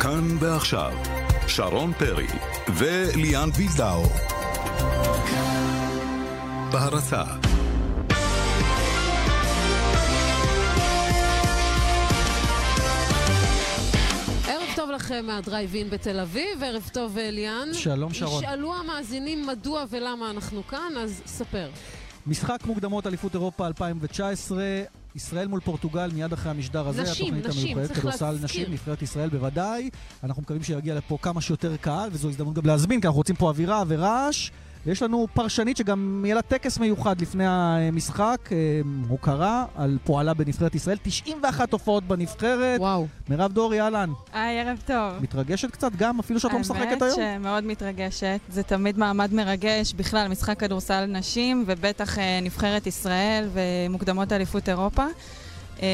כאן ועכשיו, שרון פרי וליאן ויזדאו. בהרצה ערב טוב לכם מהדרייב-אין בתל אביב, ערב טוב אה, ליאן. שלום, שרון. ישאלו המאזינים מדוע ולמה אנחנו כאן, אז ספר. משחק מוקדמות אליפות אירופה 2019, ישראל מול פורטוגל מיד אחרי המשדר הזה, נשים, התוכנית נשים, המיוחדת, כדורסל. נשים, נבחרת ישראל בוודאי. אנחנו מקווים שיגיע לפה כמה שיותר קהל, וזו הזדמנות גם להזמין, כי אנחנו רוצים פה אווירה ורעש. ויש לנו פרשנית שגם יהיה לה טקס מיוחד לפני המשחק, אה, הוקרה על פועלה בנבחרת ישראל, 91 הופעות בנבחרת. וואו. מירב דורי, אהלן. היי, ערב טוב. מתרגשת קצת גם, אפילו שאת לא משחקת היום? האמת שמאוד מתרגשת. זה תמיד מעמד מרגש, בכלל משחק כדורסל נשים, ובטח אה, נבחרת ישראל ומוקדמות אליפות אירופה. אה,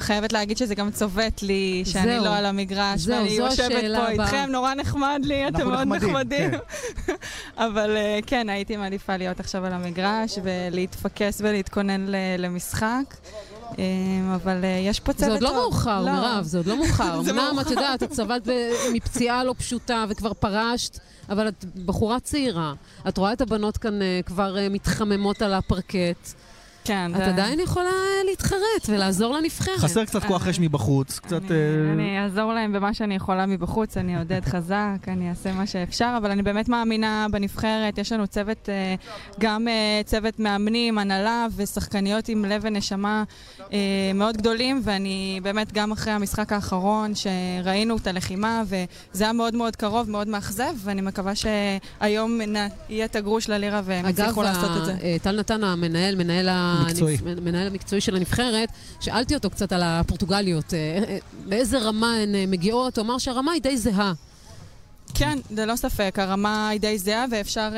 חייבת להגיד שזה גם צובט לי שאני זהו. לא על המגרש, זהו, ואני יושבת פה הבאה. איתכם, נורא נחמד לי, אתם מאוד נחמדים, נחמדים. כן. אבל אה, כן, הייתי מעדיפה להיות עכשיו על המגרש ולהתפקס ולהתכונן למשחק. אה, אבל אה, יש פה צוות זה. עוד לא מאוחר, מירב, זה עוד לא מאוחר. אמנם, את. יודעת, את סבלת מפציעה לא פשוטה וכבר פרשת, אבל את בחורה צעירה. את רואה את הבנות כאן אה, כבר מתחממות על הפרקט. כן, את עדיין יכולה אה, להתחרט ולעזור לנבחרת. חסר קצת כוח אש מבחוץ, קצת... אני, אה, אני אעזור להם במה שאני יכולה מבחוץ, אני אעודד חזק, אני אעשה מה שאפשר, אבל אני באמת מאמינה בנבחרת. יש לנו צוות, אה, גם אה, צוות מאמנים, הנהלה ושחקניות עם לב ונשמה אה, מאוד גדולים, ואני באמת גם אחרי המשחק האחרון, שראינו את הלחימה, וזה היה מאוד מאוד קרוב, מאוד מאכזב, ואני מקווה שהיום יהיה את הגרוש ללירה והם אגב, יצליחו לעשות את זה. ה- אה, טל נתן, המנהל, מנהל, הנפ- מקצועי. מנהל המקצועי של הנבחרת, שאלתי אותו קצת על הפורטוגליות, אה, אה, באיזה רמה הן אה, מגיעות, הוא אמר שהרמה היא די זהה. כן, ללא ספק, הרמה היא די זהה ואפשר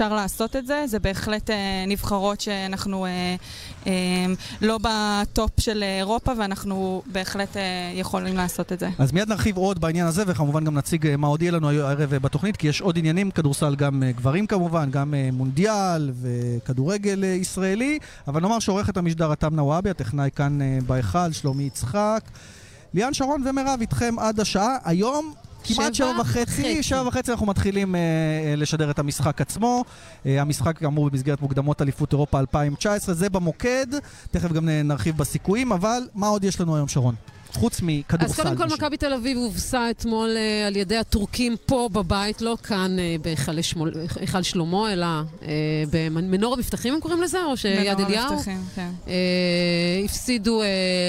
אה, לעשות את זה. זה בהחלט אה, נבחרות שאנחנו אה, לא בטופ של אירופה ואנחנו בהחלט יכולים לעשות את זה. אז מיד נרחיב עוד בעניין הזה, וכמובן גם נציג מה עוד יהיה לנו הערב בתוכנית, כי יש עוד עניינים, כדורסל גם גברים כמובן, גם מונדיאל וכדורגל ישראלי, אבל נאמר שעורכת המשדר אתם נוואבי, הטכנאי כאן בהיכל, שלומי יצחק. ליאן שרון ומירב איתכם עד השעה. היום כמעט שבע וחצי. שבע וחצי אנחנו מתחילים אה, אה, לשדר את המשחק עצמו. אה, המשחק כאמור במסגרת מוקדמות אליפות אירופה 2019, זה במוקד, תכף גם נרחיב בסיכויים, אבל מה עוד יש לנו היום שרון? חוץ מכדורסל. אז קודם כל. מכבי תל אביב הובסה אתמול אה, על ידי הטורקים פה בבית, לא כאן אה, בהיכל שמול- שלמה, אלא אה, במנור המבטחים הם קוראים לזה, או שיד מנור אליהו? המבטחים, כן. אה, הפסידו אה,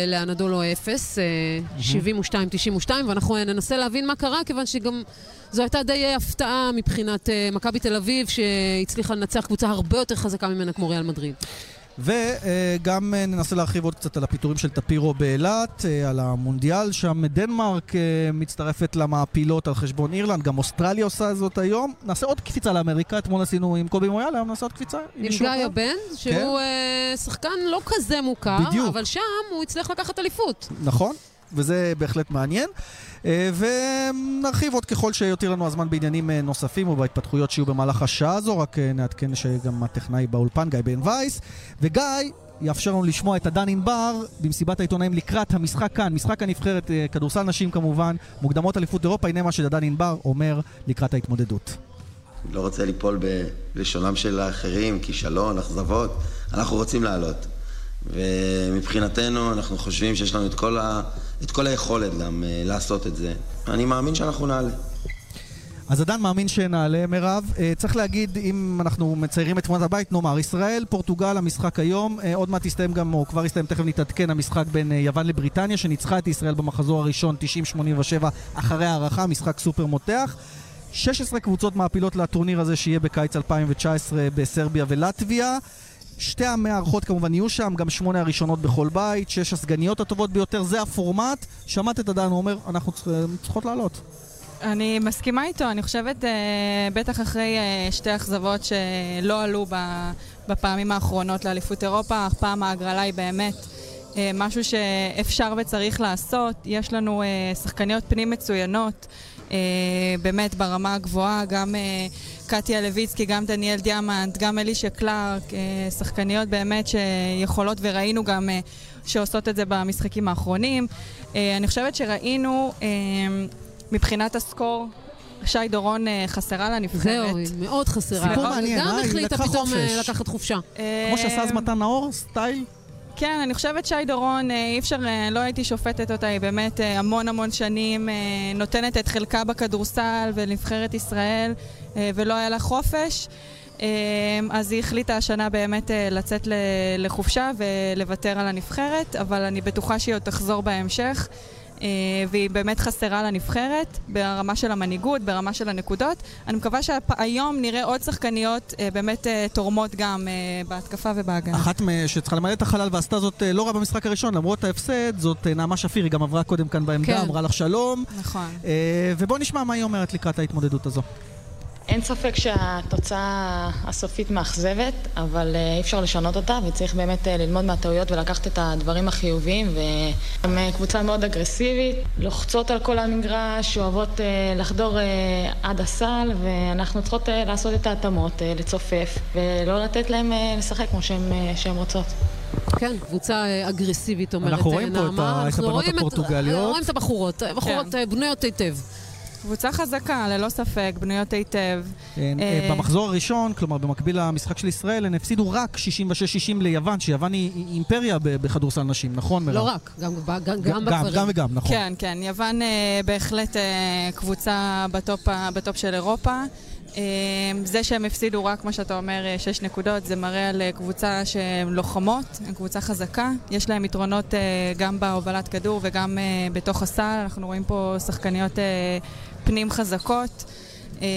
לאנדולו אפס, אה, 72-92, ואנחנו ננסה להבין מה קרה, כיוון שגם זו הייתה די הפתעה מבחינת מכבי תל אביב, שהצליחה לנצח קבוצה הרבה יותר חזקה ממנה כמו ריאל מדריד. וגם אה, ננסה להרחיב עוד קצת על הפיטורים של טפירו באילת, אה, על המונדיאל, שם דנמרק אה, מצטרפת למעפילות על חשבון אירלנד, גם אוסטרליה עושה זאת היום. נעשה עוד קפיצה לאמריקה, אתמול עשינו עם קובי מויאל, היום נעשה עוד קפיצה. עם מישהו גיא. הבן, שהוא אה, שחקן לא כזה מוכר, בדיוק. אבל שם הוא הצליח לקחת אליפות. נכון, וזה בהחלט מעניין. אה, ונרחיב עוד ככל שיותיר לנו הזמן בעניינים אה, נוספים ובהתפתחויות שיהיו במהלך השעה הזו, רק אה, נעדכן שגם הטכנאי באולפן, גיא בן וייס, וגיא... יאפשר לנו לשמוע את הדן ענבר במסיבת העיתונאים לקראת המשחק כאן, משחק הנבחרת, כדורסל נשים כמובן, מוקדמות אליפות אירופה, הנה מה שדן ענבר אומר לקראת ההתמודדות. לא רוצה ליפול בלשונם של האחרים, כישלון, אכזבות. אנחנו רוצים לעלות. ומבחינתנו, אנחנו חושבים שיש לנו את כל, ה... את כל היכולת גם uh, לעשות את זה. אני מאמין שאנחנו נעלה. אז עדיין מאמין שנעלה, מירב. אה, צריך להגיד, אם אנחנו מציירים את תמונת הבית, נאמר, ישראל, פורטוגל, המשחק היום. אה, עוד מעט יסתיים גם, או כבר יסתיים, תכף נתעדכן, המשחק בין אה, יוון לבריטניה, שניצחה את ישראל במחזור הראשון 90-87 אחרי הערכה, משחק סופר מותח. 16 קבוצות מעפילות לטורניר הזה שיהיה בקיץ 2019 בסרביה ולטביה. שתי המארחות כמובן יהיו שם, גם שמונה הראשונות בכל בית, שש הסגניות הטובות ביותר, זה הפורמט. שמעת את הוא אומר, אנחנו צריכ- צריכות לעלות. אני מסכימה איתו, אני חושבת, אה, בטח אחרי אה, שתי אכזבות שלא עלו בפעמים האחרונות לאליפות אירופה, אך פעם ההגרלה היא באמת אה, משהו שאפשר וצריך לעשות. יש לנו אה, שחקניות פנים מצוינות. באמת ברמה הגבוהה, גם קטיה לויצקי, גם דניאל דיאמנט, גם אלישה קלארק, שחקניות באמת שיכולות וראינו גם שעושות את זה במשחקים האחרונים. אני חושבת שראינו מבחינת הסקור שי דורון אה, חסרה לנבחרת. זהו, היא מאוד חסרה. סיפור מעניין, גם אה? היא החליטה לקחה פתאום אה, חופש. לקחת חופשה. כמו שעשה אז מתן נאור, סטייל? כן, אני חושבת שי דורון, אה, אי אפשר, אה, לא הייתי שופטת אותה, היא באמת אה, המון המון שנים נותנת את חלקה בכדורסל ולנבחרת ישראל, ולא היה לה חופש. אז היא החליטה השנה באמת לצאת לחופשה ולוותר על הנבחרת, אבל אני בטוחה שהיא עוד תחזור בהמשך. אה, והיא באמת חסרה לנבחרת ברמה של המנהיגות, ברמה של הנקודות. אני מקווה שהיום נראה עוד שחקניות אה, באמת אה, תורמות גם בהתקפה ובהגנה. אחת שצריכה למלא את החלל ועשתה זאת לא רע במשחק הראשון, למרות ההפסד, זאת נעמה שפיר, היא גם עברה קודם כאן בעמדה, כן. אמרה לך שלום. נכון. ובואו נשמע מה היא אומרת לקראת ההתמודדות הזו. אין ספק שהתוצאה הסופית מאכזבת, אבל אה, אי אפשר לשנות אותה, וצריך באמת אה, ללמוד מהטעויות ולקחת את הדברים החיוביים. והם אה, קבוצה מאוד אגרסיבית, לוחצות על כל המגרש, אוהבות לחדור עד הסל, ואנחנו צריכות לעשות את ההתאמות, לצופף, ולא לתת להם לשחק כמו שהן אה, שהן רוצות. כן, קבוצה אגרסיבית, אומרת אנחנו אה, רואים פה את נעמה. ה- את אנחנו הבנות רואים את- הפורטוגליות. רואים את הבחורות, בחורות כן. בנויות היטב. קבוצה חזקה, ללא ספק, בנויות היטב. אה, אה, במחזור הראשון, כלומר במקביל למשחק של ישראל, הן הפסידו רק 66-60 ליוון, שיוון היא אימפריה בכדורסל נשים, נכון מירב? לא רק, גם ב- גם- גם גם בגברים. גם וגם, נכון. כן, כן, יוון אה, בהחלט אה, קבוצה בטופ, בטופ של אירופה. אה, זה שהם הפסידו רק, כמו שאתה אומר, אה, שש נקודות, זה מראה על אה, קבוצה שהן לוחמות, הן קבוצה חזקה. יש להם יתרונות אה, גם בהובלת כדור וגם בתוך הסל. אנחנו רואים פה שחקניות פנים חזקות. אה,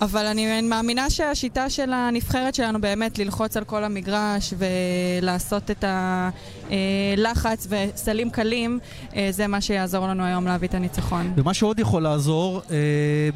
אבל אני מאמינה שהשיטה של הנבחרת שלנו באמת ללחוץ על כל המגרש ולעשות את הלחץ וסלים קלים, אה, זה מה שיעזור לנו היום להביא את הניצחון. ומה שעוד יכול לעזור, אה,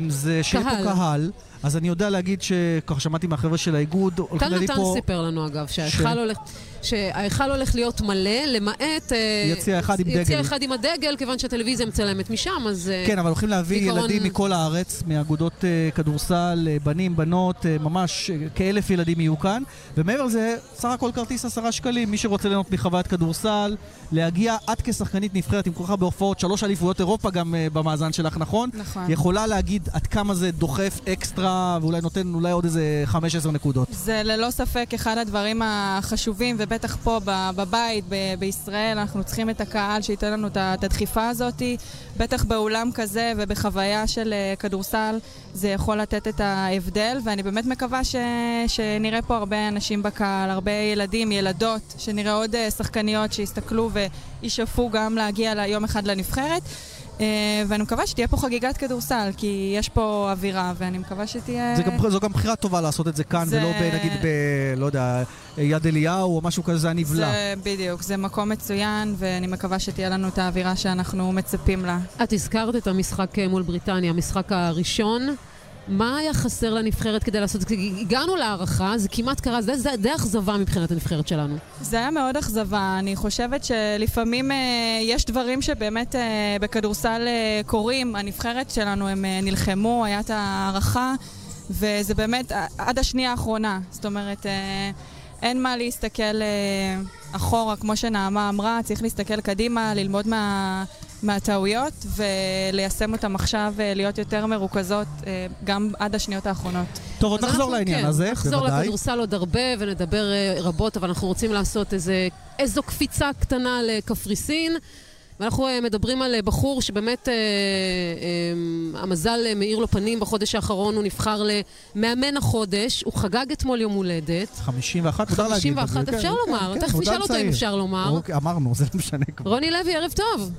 זה שיהיה קהל. פה קהל. אז אני יודע להגיד שככה שמעתי מהחבר'ה של האיגוד, הולכים טל להביא נתן פה סיפר לנו אגב, שההיכל הולך... שההיכל הולך להיות מלא, למעט... אה, יציע אחד עם יציע דגל. אחד עם הדגל, כיוון שהטלוויזיה מצלמת משם, אז... אה, כן, אבל הולכים להביא בעיקרון- ילדים מכל הארץ, מאגודות אה, כדורסל, בנים, בנות, ממש כאלף ילדים יהיו כאן. ומעבר לזה, סך הכל כרטיס עשרה שקלים. מי שרוצה ליהנות מחוויית כדורסל, להגיע את כשחקנית נבחרת עם כל כך הרבה הופעות, שלוש אליפויות אירופה גם במאזן שלך, נכון? נכון. יכולה להגיד עד כמה זה דוחף אקסטרה, ואולי נותן אולי עוד איזה 15 נקודות. זה ללא ספק אחד הדברים החשובים, ובטח פה בבית, ב- בישראל, אנחנו צריכים את הקהל שייתן לנו את הדחיפה הזאת. בטח באולם כזה ובחוויה של אה, כדורסל, זה יכול לתת את ההבדל, ואני באמת מקווה ש- שנראה פה הרבה אנשים בקהל, הרבה ילדים, ילדות, שנראה עוד אה, שחקניות שיסתכלו וישאפו גם להגיע ליום אחד לנבחרת. אה, ואני מקווה שתהיה פה חגיגת כדורסל, כי יש פה אווירה, ואני מקווה שתהיה... זה גם, זו גם בחירה טובה לעשות את זה כאן, זה- ולא נגיד ב... לא יודע, יד אליהו או משהו כזה, זה הנבלע. זה בדיוק, זה מקום מצוין, ואני מקווה שתהיה לנו את האווירה שאנחנו מצפים לה. את הזכרת את המשחק אה, מול בריטניה, המשחק הראשון. מה היה חסר לנבחרת כדי לעשות את זה? הגענו להערכה, זה כמעט קרה, זה זה די אכזבה מבחינת הנבחרת שלנו. זה היה מאוד אכזבה. אני חושבת שלפעמים אה, יש דברים שבאמת אה, בכדורסל אה, קורים. הנבחרת שלנו, הם אה, נלחמו, היה את ההערכה, וזה באמת אה, עד השנייה האחרונה. זאת אומרת, אה, אין מה להסתכל אה, אחורה, כמו שנעמה אמרה, צריך להסתכל קדימה, ללמוד מה... מהטעויות וליישם אותם עכשיו, אה, להיות יותר מרוכזות אה, גם עד השניות האחרונות. טוב, עוד נחזור אנחנו, לעניין כן, הזה, נחזור בוודאי. לכדורסל עוד הרבה ונדבר אה, רבות, אבל אנחנו רוצים לעשות איזה, איזו קפיצה קטנה לקפריסין. ואנחנו מדברים על בחור שבאמת אה, אה, המזל מאיר לו פנים בחודש האחרון, הוא נבחר למאמן החודש, הוא חגג אתמול יום הולדת. 51, מותר להגיד. 51, את זה, אפשר כן, לומר, כן, תכף נשאל אותו אם. אפשר לומר. אוקיי, אמרנו, זה לא משנה כבר. רוני לוי, ערב טוב.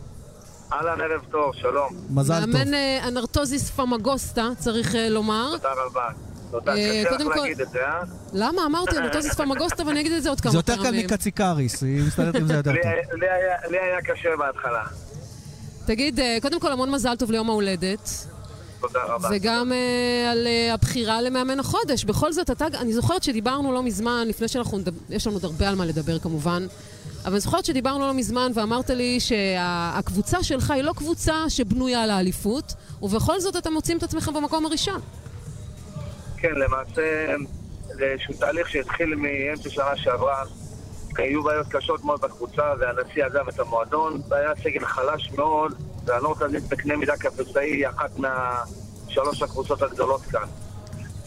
אהלן, ערב טוב, שלום. מזל טוב. מאמן אה, אנרטוזיס פמגוסטה, צריך אה, לומר. תודה רבה. תודה, אה, קשה קודם לך כל- להגיד את זה, אה? למה? אמרתי אנרטוזיס פמגוסטה ואני אגיד את זה עוד כמה זה פעמים. יותר קל מקציקריס, היא מסתדרת עם זה יותר טוב. לי היה- קשה בהתחלה. תגיד, קודם כל המון מזל טוב ליום ההולדת, תודה רבה. וגם על הבחירה למאמן החודש. בכל זאת, אתה, אני זוכרת שדיברנו לא מזמן, לפני שאנחנו, יש לנו עוד הרבה על מה לדבר כמובן, אבל זוכרת שדיברנו לא מזמן ואמרת לי שהקבוצה שלך היא לא קבוצה שבנויה לאליפות, ובכל זאת אתם מוצאים את עצמכם במקום הראשון. כן, למעשה זה איזשהו תהליך שהתחיל מאמצע שנה שעברה. היו בעיות קשות מאוד בקבוצה, והנשיא עזב את המועדון, והיה סגל חלש מאוד, והנורטזית בקנה מידה קפצאי היא אחת מהשלוש הקבוצות הגדולות כאן.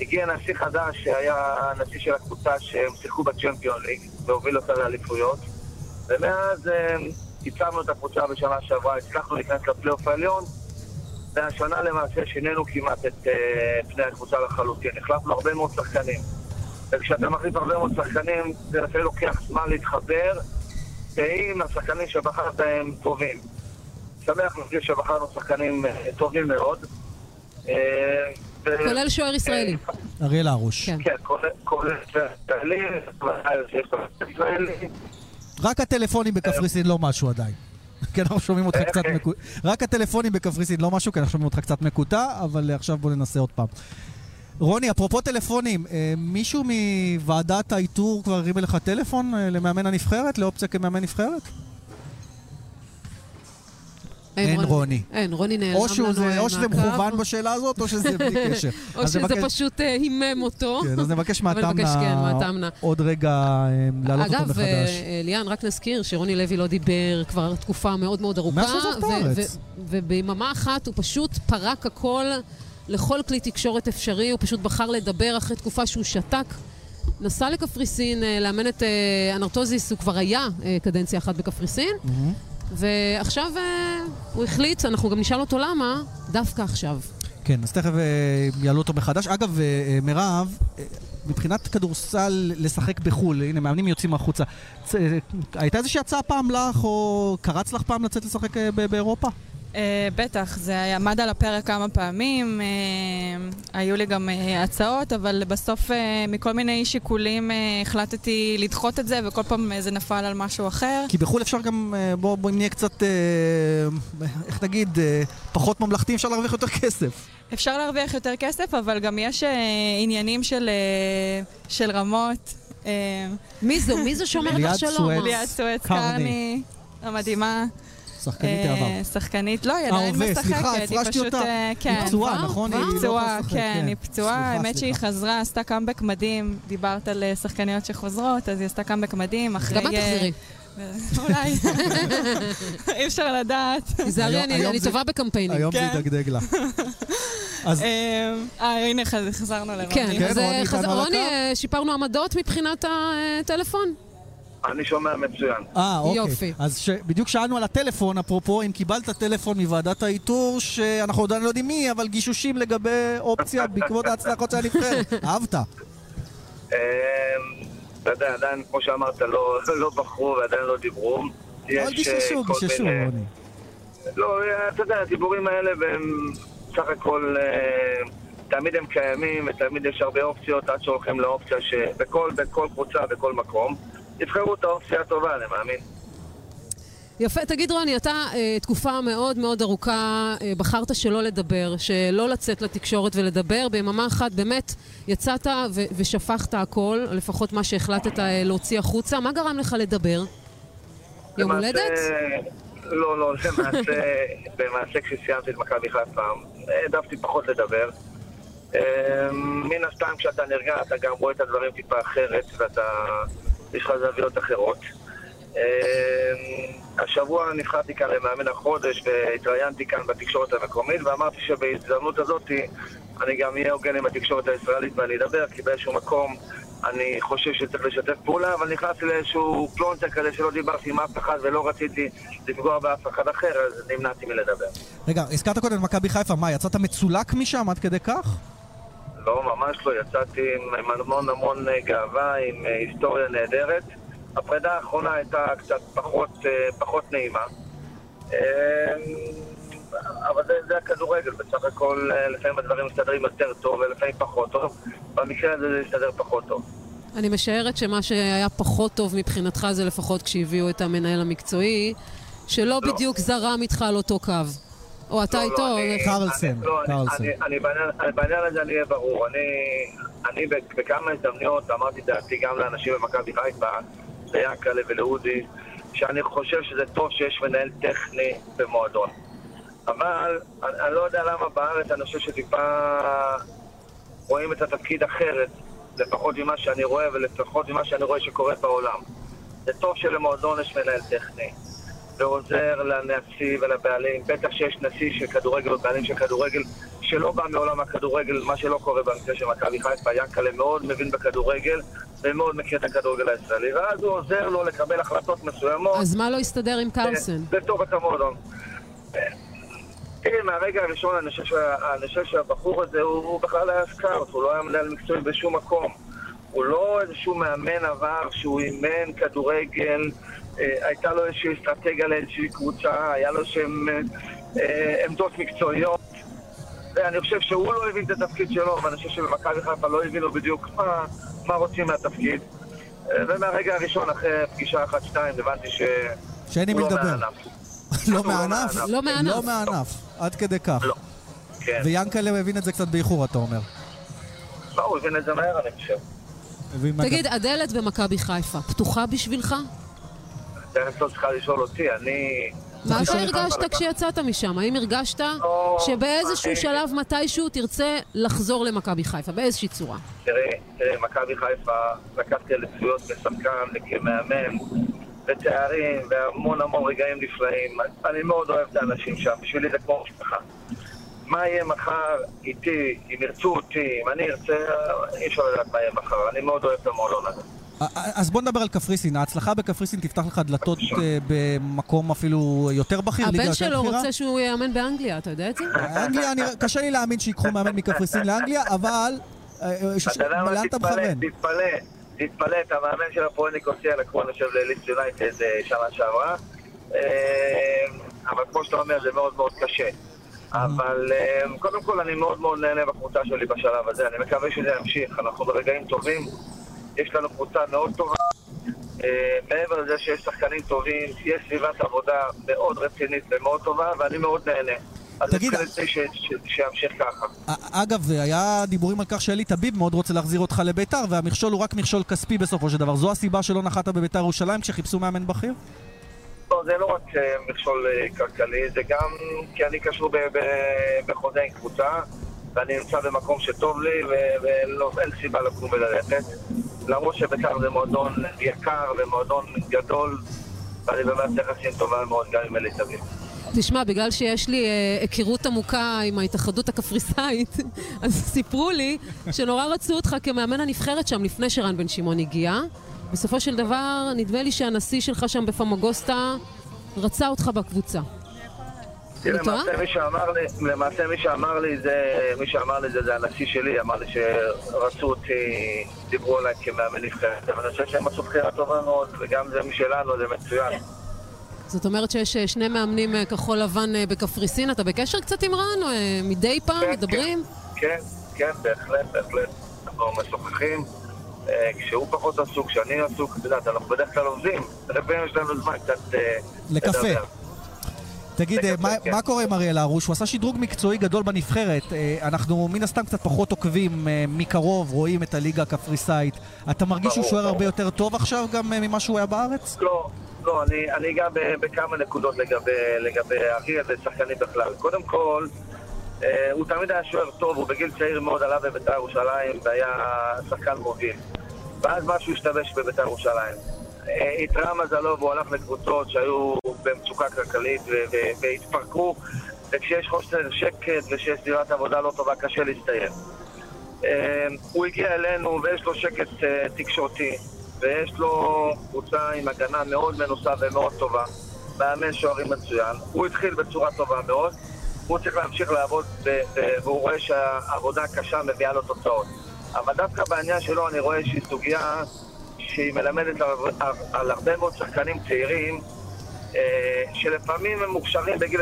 הגיע נשיא חדש שהיה הנשיא של הקבוצה שהם שיחקו בצ'מפיון ליג והוביל אותה לאליפויות ומאז אה, ייצבנו את הקבוצה בשנה שעברה, הצלחנו להיכנס לפלייאוף העליון והשנה למעשה שינינו כמעט את uh, פני הקבוצה לחלוטין. החלפנו הרבה מאוד שחקנים וכשאתה מחליף הרבה מאוד שחקנים זה לפעמים לוקח זמן להתחבר ואם השחקנים שבחרת הם טובים. שמח להגיד שבחרנו שחקנים אה, טובים מאוד אה, כולל שוער ישראלי. אריאל הרוש. כן. כן, כולל- כולל ישראלי, לו ישראלי. רק הטלפונים בקפריסין לא משהו עדיין. כן, אנחנו שומעים אותך איך? קצת מקוטע. רק הטלפונים בקפריסין לא משהו, כי אנחנו שומעים אותך קצת מקוטע, אבל עכשיו בוא ננסה עוד פעם. רוני, אפרופו טלפונים, אה, מישהו מוועדת האיתור כבר הרים אליך טלפון אה, למאמן הנבחרת, לאופציה כמאמן נבחרת? אין רוני. אין, רוני נעלם או לנו זה- אה, או שזה מהקו. מכוון בשאלה הזאת, או שזה בלי קשר. או שזה נבקש- פשוט אה, הימם אותו. כן, אז נבקש כן, מהתמנה מהתמנה. עוד רגע אה, להעלות אותו אגב, מחדש. אה, ליאן, רק נזכיר שרוני לוי לא דיבר כבר תקופה מאוד מאוד ארוכה. מאז שהוא עזב הארץ. וביממה אחת הוא פשוט פרק הכל לכל כלי תקשורת אפשרי, הוא פשוט בחר לדבר אחרי תקופה שהוא שתק. נסע לקפריסין לאמן את אנרטוזיס, הוא כבר היה קדנציה אחת בקפריסין, מהמם. ועכשיו אה, הוא החליט, אנחנו גם נשאל אותו למה, דווקא עכשיו. כן, אז תכף אה, יעלו אותו מחדש. אגב, אה, מירב, מבחינת כדורסל לשחק בחו"ל, הנה, מאמנים יוצאים החוצה. הייתה איזושהי הצעה פעם לך, או קרץ לך פעם לצאת לשחק באירופה? אה, בטח, זה היה- עמד על הפרק כמה פעמים, אה, היו לי גם אה, הצעות, אבל בסוף אה, מכל מיני שיקולים אה, החלטתי לדחות את זה, וכל פעם אה, זה נפל על משהו אחר. כי בחו"ל אפשר גם, אה, בוא בוא נהיה קצת, אה, איך נגיד, אה, פחות ממלכתי, אפשר להרוויח יותר כסף. אפשר להרוויח יותר כסף, אבל גם יש אה, עניינים של, אה, של רמות. אה, מי זו? מי זו שאומרת לך שלום? ליאת סואץ. קרני, המדהימה. שחקנית אה, העבר. שחקנית, לא, היא אה, עדיין משחקת. סליחה, הפרשתי אותה. אה, היא כן. פצועה, נכון? היא לא היא פצועה, יכולה לשחק, כן, היא פצועה. האמת שהיא. חזרה, עשתה קאמבק מדהים. דיברת על אה, שחקניות שחוזרות, אז היא עשתה קאמבק מדהים. גם את אה, תחזרי. אולי. אי אפשר לדעת. תיזהרי, אני טובה בקמפיינים. היום זה כן. ידגדג לה. אז אה, אה, הנה, חז- חזרנו לרוני. כן, כן, אז אה, רוני? אה, שיפרנו עמדות מבחינת הטלפון? אני שומע מצוין. אה, אוקיי. יופי. אז ש... בדיוק שאלנו על הטלפון, אפרופו, אם קיבלת טלפון מוועדת האיתור, שאנחנו עדיין לא יודעים מי, אבל גישושים לגבי אופציה בעקבות ההצלחות של הנבחרת. אהבת. אה, אתה יודע, עדיין, כמו שאמרת, לא- לא בחרו ועדיין לא דיברו. אבל יש, אה, גיששו, כל גיששו, מיני- רוני. לא, אה, אתה יודע, הדיבורים האלה, והם סך הכל, אה, תמיד הם קיימים, ותמיד יש הרבה אופציות עד שהולכים לאופציה שבכל בכל קבוצה, בכל מקום, יבחרו את האופציה הטובה, אני מאמין. יפה. תגיד, רוני, אתה אה, תקופה מאוד מאוד ארוכה אה, בחרת שלא לדבר, שלא לצאת לתקשורת ולדבר. ביממה אחת באמת יצאת ו- ושפכת הכל, לפחות מה שהחלטת אה, להוציא החוצה. מה גרם לך לדבר? יום הולדת? לא, לא, למעשה, למעשה כשסיימתי את מכבי חיפה, העדפתי פחות לדבר. אה, מן הסתם כשאתה נרגע אתה גם רואה את הדברים טיפה אחרת ואתה, יש לך זוויות אחרות. אה, השבוע נבחרתי כאן למאמן החודש והתראיינתי כאן בתקשורת המקומית ואמרתי שבהזדמנות הזאת אני גם אהיה הוגן עם התקשורת הישראלית ואני אדבר כי באיזשהו מקום אני חושב שצריך לשתף פעולה אבל נכנסתי לאיזשהו פלונטר כזה שלא דיברתי עם אף אחד ולא רציתי לפגוע באף אחד אחר אז נמנעתי מלדבר. רגע, הזכרת קודם את מכבי חיפה, מה, יצאת מצולק משם עד כדי כך? לא, ממש לא. יצאתי עם, המון המון אה, גאווה, עם אה, היסטוריה נהדרת. הפרידה האחרונה הייתה קצת פחות, אה, פחות נעימה. אבל זה, זה הכדורגל, בסך הכל לפעמים הדברים מסתדרים יותר טוב ולפעמים פחות טוב. במקרה הזה זה הסתדר פחות טוב. אני משערת שמה שהיה פחות טוב מבחינתך זה לפחות כשהביאו את המנהל המקצועי, שלא לא. בדיוק זרם איתך על אותו קו. או אתה לא, איתו, לא, אני- קרלסן, אני- לא, קרלסן. אני- אני בעניין- הזה אני אהיה ברור. אני, אני בכ- בכמה הזדמנויות אמרתי דעתי גם לאנשים במכבי חיפה, ליעקלה ולאודי, שאני חושב שזה טוב שיש מנהל טכני במועדון. אבל אני לא יודע למה בארץ אני חושב שטיפה רואים את התפקיד אחרת, לפחות ממה שאני רואה ולפחות ממה שאני רואה שקורה בעולם. זה טוב שלמועדון יש מנהל טכני, ועוזר לנשיא ולבעלים, בטח שיש נשיא של כדורגל או בעלים של כדורגל שלא בא מעולם הכדורגל, מה שלא קורה במקרה של מכבי חיפה, ינקלה מאוד מבין בכדורגל ומאוד מכיר את הכדורגל הישראלי, ואז הוא עוזר לו לקבל החלטות מסוימות. אז מה לא הסתדר עם קרלסן? לטובת המועדון. תראי, מהרגע הראשון אני חושב, שהבחור הזה הוא, הוא בכלל היה סקאוט, הוא לא היה מנהל מקצועי בשום מקום. הוא לא איזשהו מאמן עבר שהוא אימן כדורגל, הייתה לו איזושהי אסטרטגיה לאיזושהי קבוצה, היה לו איזשהם אה, עמדות מקצועיות. ואני חושב שהוא לא הבין את התפקיד שלו, ואני חושב שבמכבי חיפה לא הבינו בדיוק מה, מה רוצים מהתפקיד. אה, ומהרגע הראשון, אחרי פגישה אחת-שתיים, הבנתי ש... שאין עם מי הוא לא לדבר. מהענף. לא מהענף? לא מהענף. לא מהענף, עד כדי כך. לא. כן. ויאנקל'ה הבין את זה קצת באיחור, אתה אומר. לא, הוא הבין את זה מהר, אני חושב. תגיד, הדלת במכבי חיפה פתוחה בשבילך? תכף לא צריכה לשאול אותי, אני... מה אתה הרגשת כשיצאת משם? האם הרגשת לא, שבאיזשהו שלב מתישהו תרצה לחזור למכבי חיפה, באיזושהי צורה? תראי, תראי, מכבי חיפה, לקחתי אליפויות כשחקן, כמאמן, ותארים, והמון המון רגעים נפלאים. אני מאוד אוהב את האנשים שם, בשבילי זה כמו משפחה. מה יהיה מחר איתי, אם ירצו אותי, אם אני ארצה, אי אפשר לדעת מה יהיה מחר. אני מאוד אוהב את המועדון הזה. אז בוא נדבר על קפריסין. ההצלחה בקפריסין תפתח לך דלתות אה, במקום אפילו יותר בכיר, ליגה הבן יותר שלו בכירה? רוצה שהוא יאמן באנגליה, אתה יודע את זה? אנגליה, אני- קשה לי להאמין שיקחו מאמן מקפריסין לאנגליה, אבל... אה, אה, אתה יודע מה? תתפלא? תתפלא, תתפלא, את המאמן של הפועל ניקוסיה לקחו, אני חושב, לליץ יונייטד שנה שעברה. אבל כמו שאתה אומר, זה מאוד מאוד קשה. אבל קודם כל אני מאוד מאוד נהנה בקבוצה שלי בשלב הזה, אני מקווה שזה ימשיך, אנחנו ברגעים טובים, יש לנו קבוצה מאוד טובה. אה, מעבר לזה שיש שחקנים טובים, יש סביבת עבודה מאוד רצינית ומאוד טובה, ואני מאוד נהנה. אז תגיד, שימשיך ככה. א- אגב, היה דיבורים על כך שאלי טביב מאוד רוצה להחזיר אותך לביתר, והמכשול הוא רק מכשול כספי בסופו של דבר. זו הסיבה שלא נחת בביתר ירושלים כשחיפשו מאמן בכיר? לא, זה לא רק אה, מכשול אה, כלכלי, זה גם כי אני קשור בחוזה עם קבוצה, ואני נמצא במקום שטוב לי, ואין סיבה לקום וללכת. למרות שבית"ר זה מועדון יקר ומועדון גדול, ואני באמת יחסים טובה מאוד גם עם אלי תביב. תשמע, בגלל שיש לי אה, היכרות עמוקה עם ההתאחדות הקפריסאית, אז סיפרו לי שנורא רצו אותך כמאמן הנבחרת שם לפני שרן בן שמעון הגיע. בסופו של דבר, נדמה לי שהנשיא שלך שם בפמגוסטה רצה אותך בקבוצה. למעשה מי שאמר לי, זה, מי שאמר לי זה, זה הנשיא שלי, אמר לי שרצו אותי, דיברו עליי כמאמן נבחרת, אבל אני חושב שהם עשו בחירה טובה מאוד, וגם זה משלנו, זה מצוין. זאת אומרת שיש אה, שני מאמנים אה, כחול לבן אה, בקפריסין. אתה בקשר קצת עם רן? או, מדי פעם כן, מדברים? כן, כן, בהחלט, בהחלט. אנחנו משוחחים. כשהוא פחות עסוק, כשאני עסוק, את יודעת, אנחנו בדרך כלל עובדים. לפעמים יש לנו זמן קצת לקפה. תגיד, אה, קשה, מה, כן. מה קורה עם אריאל הרוש? הוא עשה שדרוג מקצועי גדול בנבחרת. אה, אנחנו מן הסתם קצת פחות עוקבים אה, מקרוב, רואים את הליגה הקפריסאית. אתה מרגיש שהוא שוער. הרבה יותר טוב עכשיו גם אה, ממה שהוא היה בארץ? לא, לא, אני, אני אגע בכמה נקודות לגבי, לגבי אריאל ושחקנים בכלל. קודם כל, אה, הוא תמיד היה שוער טוב, הוא בגיל צעיר מאוד עלה בבית"ר ירושלים והיה שחקן מוביל. ואז משהו השתבש בבית"ר ירושלים. התראה מזלו והוא הלך לקבוצות שהיו במצוקה כלכלית והתפרקו, וכשיש חוסר שקט ושיש סביבת עבודה לא טובה, קשה להסתיים. אה, הוא הגיע אלינו ויש לו שקט אה, תקשורתי, ויש לו קבוצה עם הגנה מאוד מנוסה ומאוד טובה, מאמן שוערים מצוין. הוא התחיל בצורה טובה מאוד, הוא צריך להמשיך לעבוד, והוא רואה שהעבודה הקשה מביאה לו תוצאות. אבל דווקא בעניין שלו אני רואה איזושהי סוגיה שהיא מלמדת על, הרבה מאוד שחקנים צעירים אה, שלפעמים הם מוכשרים בגיל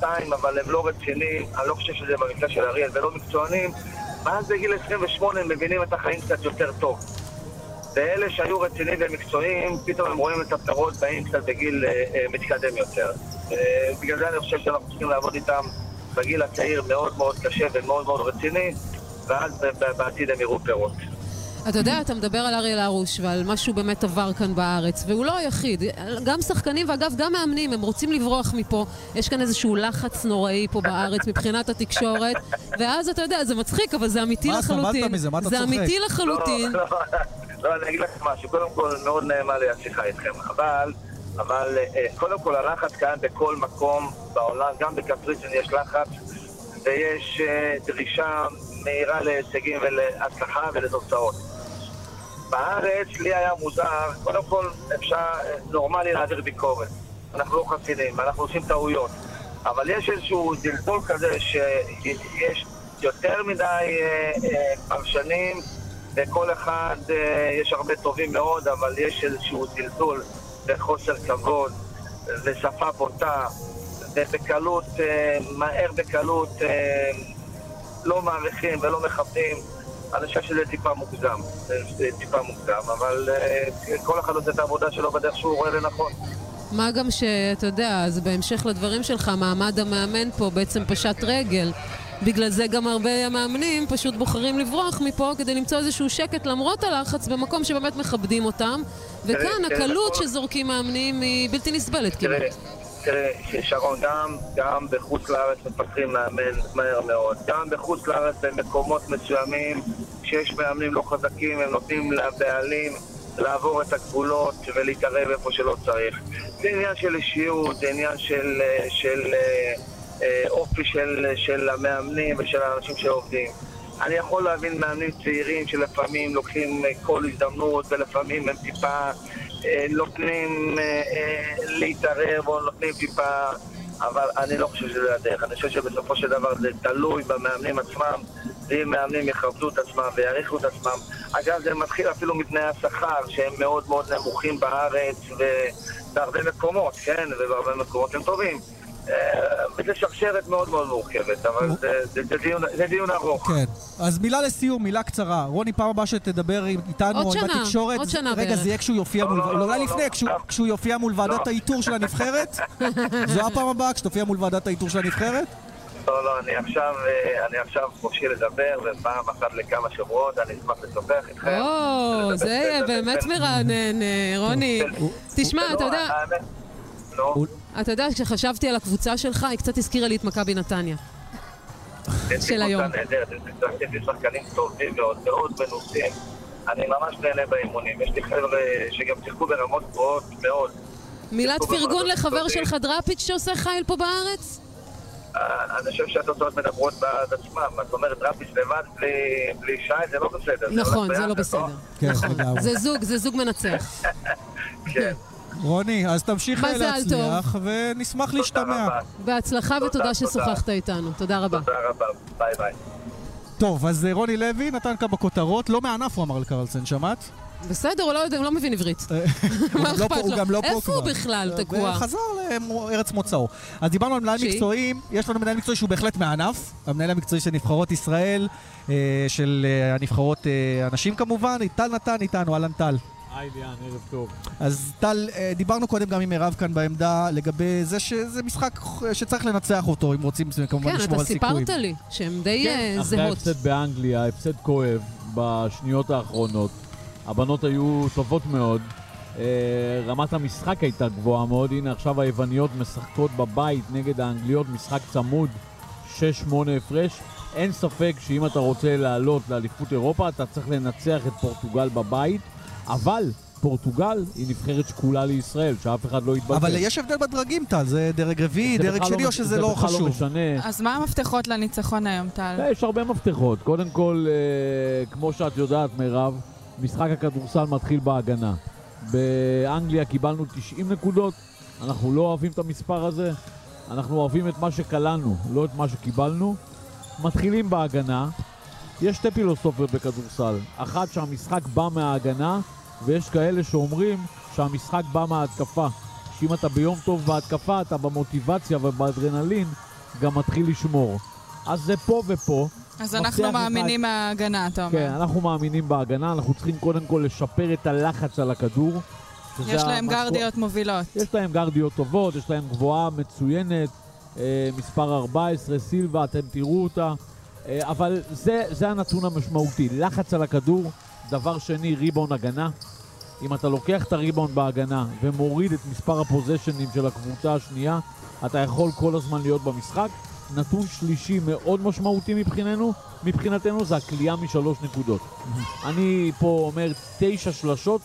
21-2 אבל הם לא רציניים, אני לא חושב שזה במקרה של אריאל ולא מקצוענים ואז בגיל 28 הם מבינים את החיים קצת יותר טוב ואלה שהיו רציניים ומקצועיים, פתאום הם רואים את הפירות באים קצת בגיל אה, אה, מתקדם יותר. בגלל זה אני חושב שאנחנו צריכים לעבוד איתם בגיל הצעיר מאוד מאוד קשה ומאוד מאוד רציני, ואז בעתיד הם יראו פירות. אתה יודע, אתה מדבר על אריאל הרוש ועל מה שהוא באמת עבר כאן בארץ, והוא לא היחיד. גם שחקנים, ואגב, גם מאמנים, הם רוצים לברוח מפה. יש כאן איזשהו לחץ נוראי פה בארץ מבחינת התקשורת, ואז אתה יודע, זה מצחיק, אבל זה אמיתי מה לחלוטין. מזה? מה אתה זה צוחק? אמיתי לחלוטין. לא, לא, אני אגיד לך משהו. קודם כל, מאוד נעימה לי השיחה איתכם. אבל, אבל אה, קודם כל, הלחץ קיים בכל מקום בעולם, גם בקפריסין יש לחץ, ויש אה, דרישה מהירה להישגים ולהצלחה ולתוצאות. בארץ לי היה מוזר, קודם כל אפשר, אה, נורמלי להעביר ביקורת. אנחנו לא חסינים, אנחנו עושים טעויות. אבל יש איזשהו דלדול כזה שיש יותר מדי אה, אה, פרשנים, וכל אחד, יש הרבה טובים מאוד, אבל יש איזשהו דלדול וחוסר כבוד ושפה בוטה, ובקלות, מהר בקלות, לא מעריכים ולא מכבדים. אני חושב שזה טיפה מוגזם, זה טיפה מוגזם, אבל אה, כל אחד עושה את העבודה שלו בדרך שהוא רואה לנכון. מה גם שאתה יודע, אז בהמשך לדברים שלך, מעמד המאמן פה בעצם פשט רגל. בגלל זה גם הרבה מאמנים פשוט בוחרים לברוח מפה כדי למצוא איזשהו שקט למרות הלחץ במקום שבאמת מכבדים אותם. וכאן תראה, הקלות נכון. שזורקים מאמנים היא בלתי נסבלת תראה, כמעט. תראה, שרון, גם, גם בחוץ לארץ מפטרים מאמן מהר מאוד. גם בחוץ לארץ במקומות מסוימים שיש מאמנים לא חזקים, הם נותנים לבעלים לעבור את הגבולות ולהתערב איפה שלא צריך. זה עניין של אישיות, זה עניין של, אה, של אה, אה, אופי של, של המאמנים ושל האנשים שעובדים. אני יכול להבין מאמנים צעירים שלפעמים לוקחים אה, כל הזדמנות ולפעמים הם טיפה אה, נותנים אה, אה, להתערב או נותנים טיפה... אבל אני לא חושב שזה הדרך. אני חושב שבסופו של דבר זה תלוי במאמנים עצמם, ואם מאמנים יכבדו את עצמם ויעריכו את עצמם. אגב, זה מתחיל אפילו מתנאי השכר, שהם מאוד מאוד נמוכים בארץ ובהרבה מקומות, כן? ובהרבה מקומות הם טובים. אה, וזה שרשרת מאוד מאוד מורכבת, אבל זה, זה, זה, דיון, זה דיון ארוך. כן. אז מילה לסיום, מילה קצרה. רוני, פעם הבאה שתדבר איתנו עוד או עם שנה, התקשורת, עוד שנה רגע, בערך. זה יהיה כשהוא יופיע לא, מול... לא, לא, אולי לא, לפני, לא. כשהוא- כשהוא יופיע מול ועדת לא. האיתור של הנבחרת? זו הפעם הבאה, כשתופיע מול ועדת האיתור של הנבחרת? לא, לא, אני עכשיו, אה, אני עכשיו חופשי לדבר, ופעם אחת לכמה שבועות אני אשמח לשוחח איתכם. או, זה באמת מרענן, אה, רוני. תשמע, אתה לא, יודע, אתה יודע, כשחשבתי על הקבוצה שלך, היא קצת הזכירה לי את מכבי נתניה. יש של לי היום. קבוצה נהדרת, יש לי שחקנים טובים מאוד, מאוד מנוסים. אני ממש נהנה באימונים. יש לי חבר'ה שגם שיחקו ברמות גבוהות מאוד. מילת פרגון לחבר. שלך דראפיץ' שעושה חייל פה בארץ? אה, אני חושב שהתוצאות מדברות בעד עצמם. זאת אומרת, רפיס לבד בלי- שי זה לא בסדר. נכון, זה לא בסדר. כן, נכון. לגמרי. זה זוג, זה זוג מנצח. כן. רוני, אז תמשיך להצליח, ונשמח להשתמע. רבה. בהצלחה תודה, ותודה תודה. ששוחחת איתנו. תודה רבה. תודה רבה. ביי ביי. טוב, אז אה, רוני לוי נתן כמה כותרות, לא מענף הוא אמר על קרלסן, שמעת? בסדר, הוא לא יודע, הוא לא מבין עברית. הוא מה לא אכפת לו? גם לא פה כבר. איפה הוא בכלל תקוע? וחזר לארץ מוצאו. אז דיברנו על מנהל שהיא? מקצועיים, יש לנו מנהל מקצועי שהוא בהחלט מהענף, המנהל המקצועי של נבחרות ישראל, אה, של אה, הנבחרות אה, הנשים כמובן, טל נתן איתנו, אהלן טל. היי ליאן, ערב טוב. אז טל, אה, דיברנו קודם גם עם מירב כאן בעמדה לגבי זה שזה משחק אה, שצריך לנצח אותו, אם רוצים כמובן כן, לשמור אתה על סיכויים. סיפרת לי שהם די אה, אחרי זהות. ההפסד באנגליה, הפסד כואב בשניות האחרונות. הבנות היו טובות מאוד. אה, רמת המשחק הייתה גבוהה מאוד. הנה עכשיו היווניות משחקות בבית נגד האנגליות, משחק צמוד, 6-8 הפרש. אין ספק שאם אתה רוצה לעלות לאליפות אירופה, אתה צריך לנצח את פורטוגל בבית, אבל פורטוגל היא נבחרת שקולה לישראל, שאף אחד לא יתבלבל. אבל יש הבדל בדרגים, טל, זה דרג רביעי, זה דרג שני, לא- או שזה זה לא בכלל לא חשוב? משנה. אז מה המפתחות לניצחון היום, טל? יש הרבה מפתחות. קודם כל, אה, כמו שאת יודעת, מירב, משחק הכדורסל מתחיל בהגנה. באנגליה קיבלנו 90 נקודות, אנחנו לא אוהבים את המספר הזה, אנחנו אוהבים את מה שקלענו, לא את מה שקיבלנו. מתחילים בהגנה. יש שתי פילוסופיות בכדורסל. אחת שהמשחק בא מההגנה, ויש כאלה שאומרים שהמשחק בא מההתקפה. שאם אתה ביום טוב בהתקפה, אתה במוטיבציה ובאדרנלין גם מתחיל לשמור. אז זה פה ופה. אז אנחנו אחד. מאמינים מההגנה, אתה אומר. כן, אנחנו מאמינים בהגנה, אנחנו צריכים קודם כל לשפר את הלחץ על הכדור. יש להם המשמע- גרדיות מובילות. יש להם גרדיות טובות, יש להם גבוהה מצוינת, אה, מספר 14, סילבה, אתם תראו אותה. אה, אבל זה, זה הנתון המשמעותי, לחץ על הכדור דבר שני, ריבון הגנה. אם אתה לוקח את הריבון בהגנה ומוריד את מספר הפוזיישנים של הקבוצה השנייה, אתה יכול כל הזמן להיות במשחק. נתון שלישי מאוד משמעותי מבחיננו, מבחינתנו זה הכלייה משלוש נקודות. אני פה אומר תשע שלשות,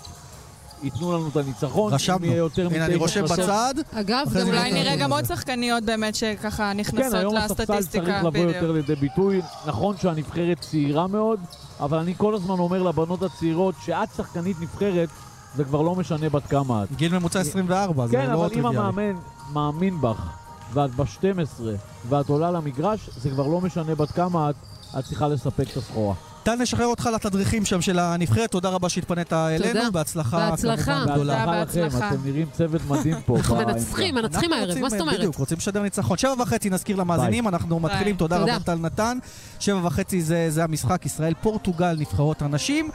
ייתנו לנו את הניצחון. אם רשמנו. יהיה יותר הנה, אני רושם בצד. אגב, גם אולי נראה גם. עוד שחקניות באמת שככה כן, נכנסות היום הספסל צריך לסטטיסטיקה. לבוא בדיוק. יותר לידי ביטוי. נכון שהנבחרת צעירה מאוד, אבל אני כל הזמן אומר לבנות הצעירות שאת שחקנית נבחרת, זה כבר לא משנה בת כמה את. גיל ממוצע 24, זה כן, לא אבל אם טריוויאלי. המאמן מאמין בך, ואת ב-12, ואת עולה למגרש, זה כבר לא משנה בת כמה את, את צריכה לספק את הסחורה. טל, נשחרר אותך לתדריכים שם של הנבחרת, תודה רבה שהתפנית אלינו, בהצלחה בהצלחה. כמובן גדולה. תודה, בהצלחה לכם. אתם נראים צוות מדהים פה. אנחנו. מנצחים, מנצחים הערב, מה זאת אומרת? בדיוק, רוצים לשדר ניצחון. שבע וחצי נזכיר למאזינים, אנחנו מתחילים, תודה. רבה טל נתן. שבע וחצי זה, המשחק, ישראל-פורטוגל, נבחרות הנשים.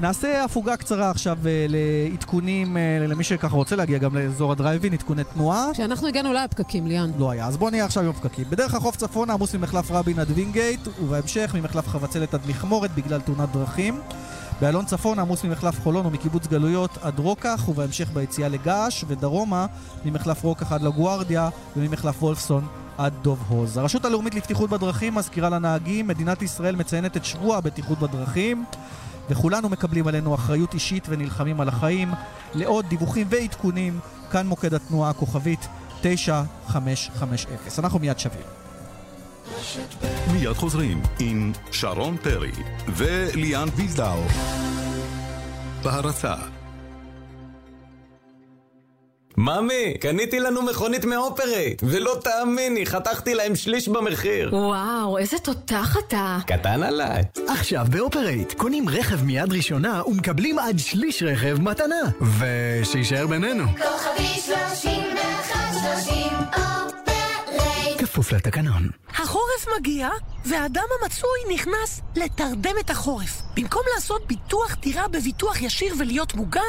נעשה הפוגה קצרה עכשיו אה, לעדכונים, אה, למי שככה רוצה להגיע גם לאזור הדרייבין, עדכוני תנועה. כשאנחנו הגענו לא היה פקקים, ליאן. לא היה, אז בוא נהיה עכשיו עם הפקקים. בדרך החוף צפונה עמוס ממחלף רבין עד וינגייט, ובהמשך ממחלף חבצלת עד מכמורת בגלל תאונת דרכים. באלון צפון עמוס ממחלף חולון ומקיבוץ גלויות עד רוקח, ובהמשך ביציאה לגעש, ודרומה ממחלף רוקח עד לגוארדיה, וממחלף וולפסון עד דוב הוז. הרשות הלאומית לבטיחות בדרכים מזכירה לנהגים, מדינת ישראל מציינת את שבוע הבטיחות בדרכים, וכולנו מקבלים עלינו אחריות אישית ונלחמים על החיים. לעוד דיווחים ועדכונים, כאן מוקד התנועה הכוכבית 9550. אנחנו מיד שווים. מיד חוזרים עם שרון פרי וליאן ויזדאו. בהרצה ממי, קניתי לנו מכונית מאופרייט, ולא תאמיני, חתכתי להם שליש במחיר. וואו, איזה תותח אתה. קטן עליי. עכשיו באופרייט, קונים רכב מיד ראשונה ומקבלים עד שליש רכב מתנה. ושיישאר בינינו. כוכבי שלושים ואחת שלושים כפוף לתקנון. החורף מגיע, והאדם המצוי נכנס לתרדמת החורף. במקום לעשות ביטוח דירה בביטוח ישיר ולהיות מוגן,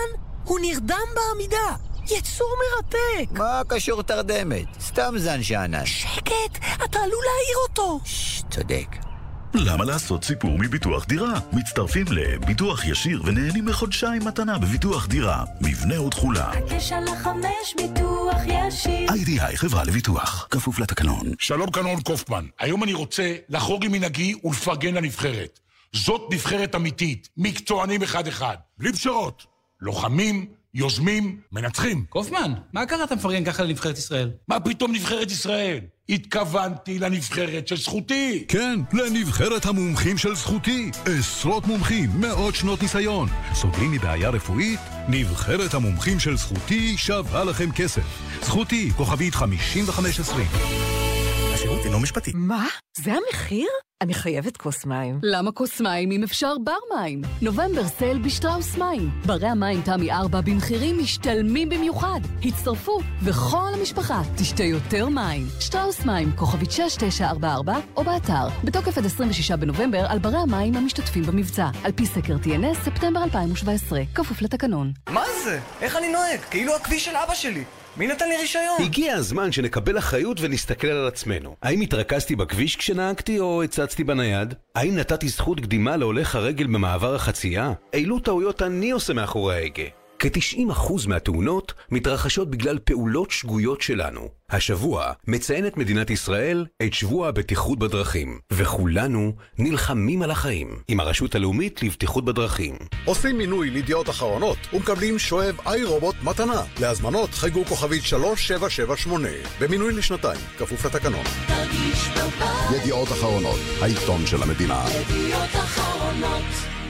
הוא נרדם בעמידה. יצור מרתק. מה קשור תרדמת? סתם זן שאנן. שקט, אתה עלול להעיר אותו. צודק. למה לעשות סיפור מביטוח דירה? מצטרפים לביטוח ישיר ונהנים מחודשיים מתנה בביטוח דירה. מבנה ותכולה. תשע לחמש ביטוח ישיר איי-די-איי חברה לביטוח. כפוף לתקנון. שלום קנון קופמן. היום אני רוצה לחרוג עם מנהגי ולפרגן לנבחרת. זאת נבחרת אמיתית, מקצוענים אחד-אחד, בלי פשרות. לוחמים, יוזמים, מנצחים. קופמן, מה קרה אתה מפרגן ככה לנבחרת ישראל? מה פתאום נבחרת ישראל? התכוונתי לנבחרת של זכותי. כן, לנבחרת המומחים של זכותי. עשרות מומחים, מאות שנות ניסיון. סובלים מבעיה רפואית? נבחרת המומחים של זכותי שווה לכם כסף. זכותי, כוכבית 5520. השירות אינו משפטי. מה? זה המחיר? אני חייבת כוס מים. למה כוס מים אם אפשר בר מים? נובמבר סייל בשטראוס מים. ברי המים תמי 4 במחירים משתלמים במיוחד. הצטרפו, וכל המשפחה תשתה יותר מים. שטראוס מים, כוכבית 6944, או באתר. בתוקף עד 26 בנובמבר על ברי המים המשתתפים במבצע. על פי סקר TNS, ספטמבר 2017. כפוף לתקנון. מה זה? איך אני נוהג? כאילו הכביש של אבא שלי. מי נתן לי רישיון? הגיע הזמן שנקבל אחריות ונסתכל על עצמנו. האם התרכזתי בכביש כשנהגתי או הצצתי בנייד? האם נתתי זכות קדימה להולך הרגל במעבר החצייה? אילו טעויות אני עושה מאחורי ההגה? כ-90% מהתאונות מתרחשות בגלל פעולות שגויות שלנו. השבוע מציינת מדינת ישראל את שבוע הבטיחות בדרכים, וכולנו נלחמים על החיים עם הרשות הלאומית לבטיחות בדרכים. עושים מינוי לידיעות אחרונות ומקבלים שואב איי רובוט מתנה. להזמנות חייגו כוכבית 3778 במינוי לשנתיים, כפוף לתקנון. תרגיש בבית ידיעות אחרונות, העיתון של המדינה. ידיעות אחרונות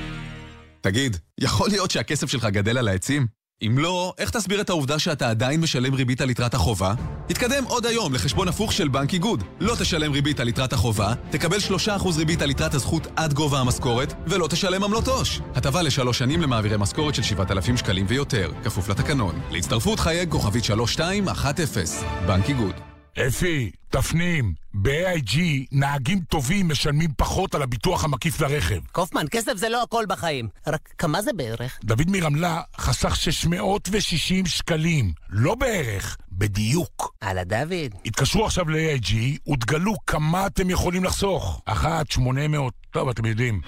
תגיד, יכול להיות שהכסף שלך גדל על העצים? אם לא, איך תסביר את העובדה שאתה עדיין משלם ריבית על יתרת החובה? התקדם עוד היום לחשבון הפוך של בנק איגוד. לא תשלם ריבית על יתרת החובה, תקבל 3% ריבית על יתרת הזכות עד גובה המשכורת, ולא תשלם עמלות עו"ש. הטבה לשלוש שנים למעבירי משכורת של 7,000 שקלים ויותר, כפוף לתקנון. להצטרפות חייג כוכבית 3210, בנק איגוד. אפי, תפנים, ב-AIG נהגים טובים משלמים פחות על הביטוח המקיף לרכב. קופמן, כסף זה לא הכל בחיים. רק כמה זה בערך? דוד מרמלה חסך 660 שקלים, לא בערך, בדיוק. הלאה דוד. התקשרו עכשיו ל-AIG ותגלו כמה אתם יכולים לחסוך. אחת, 800, טוב, אתם יודעים.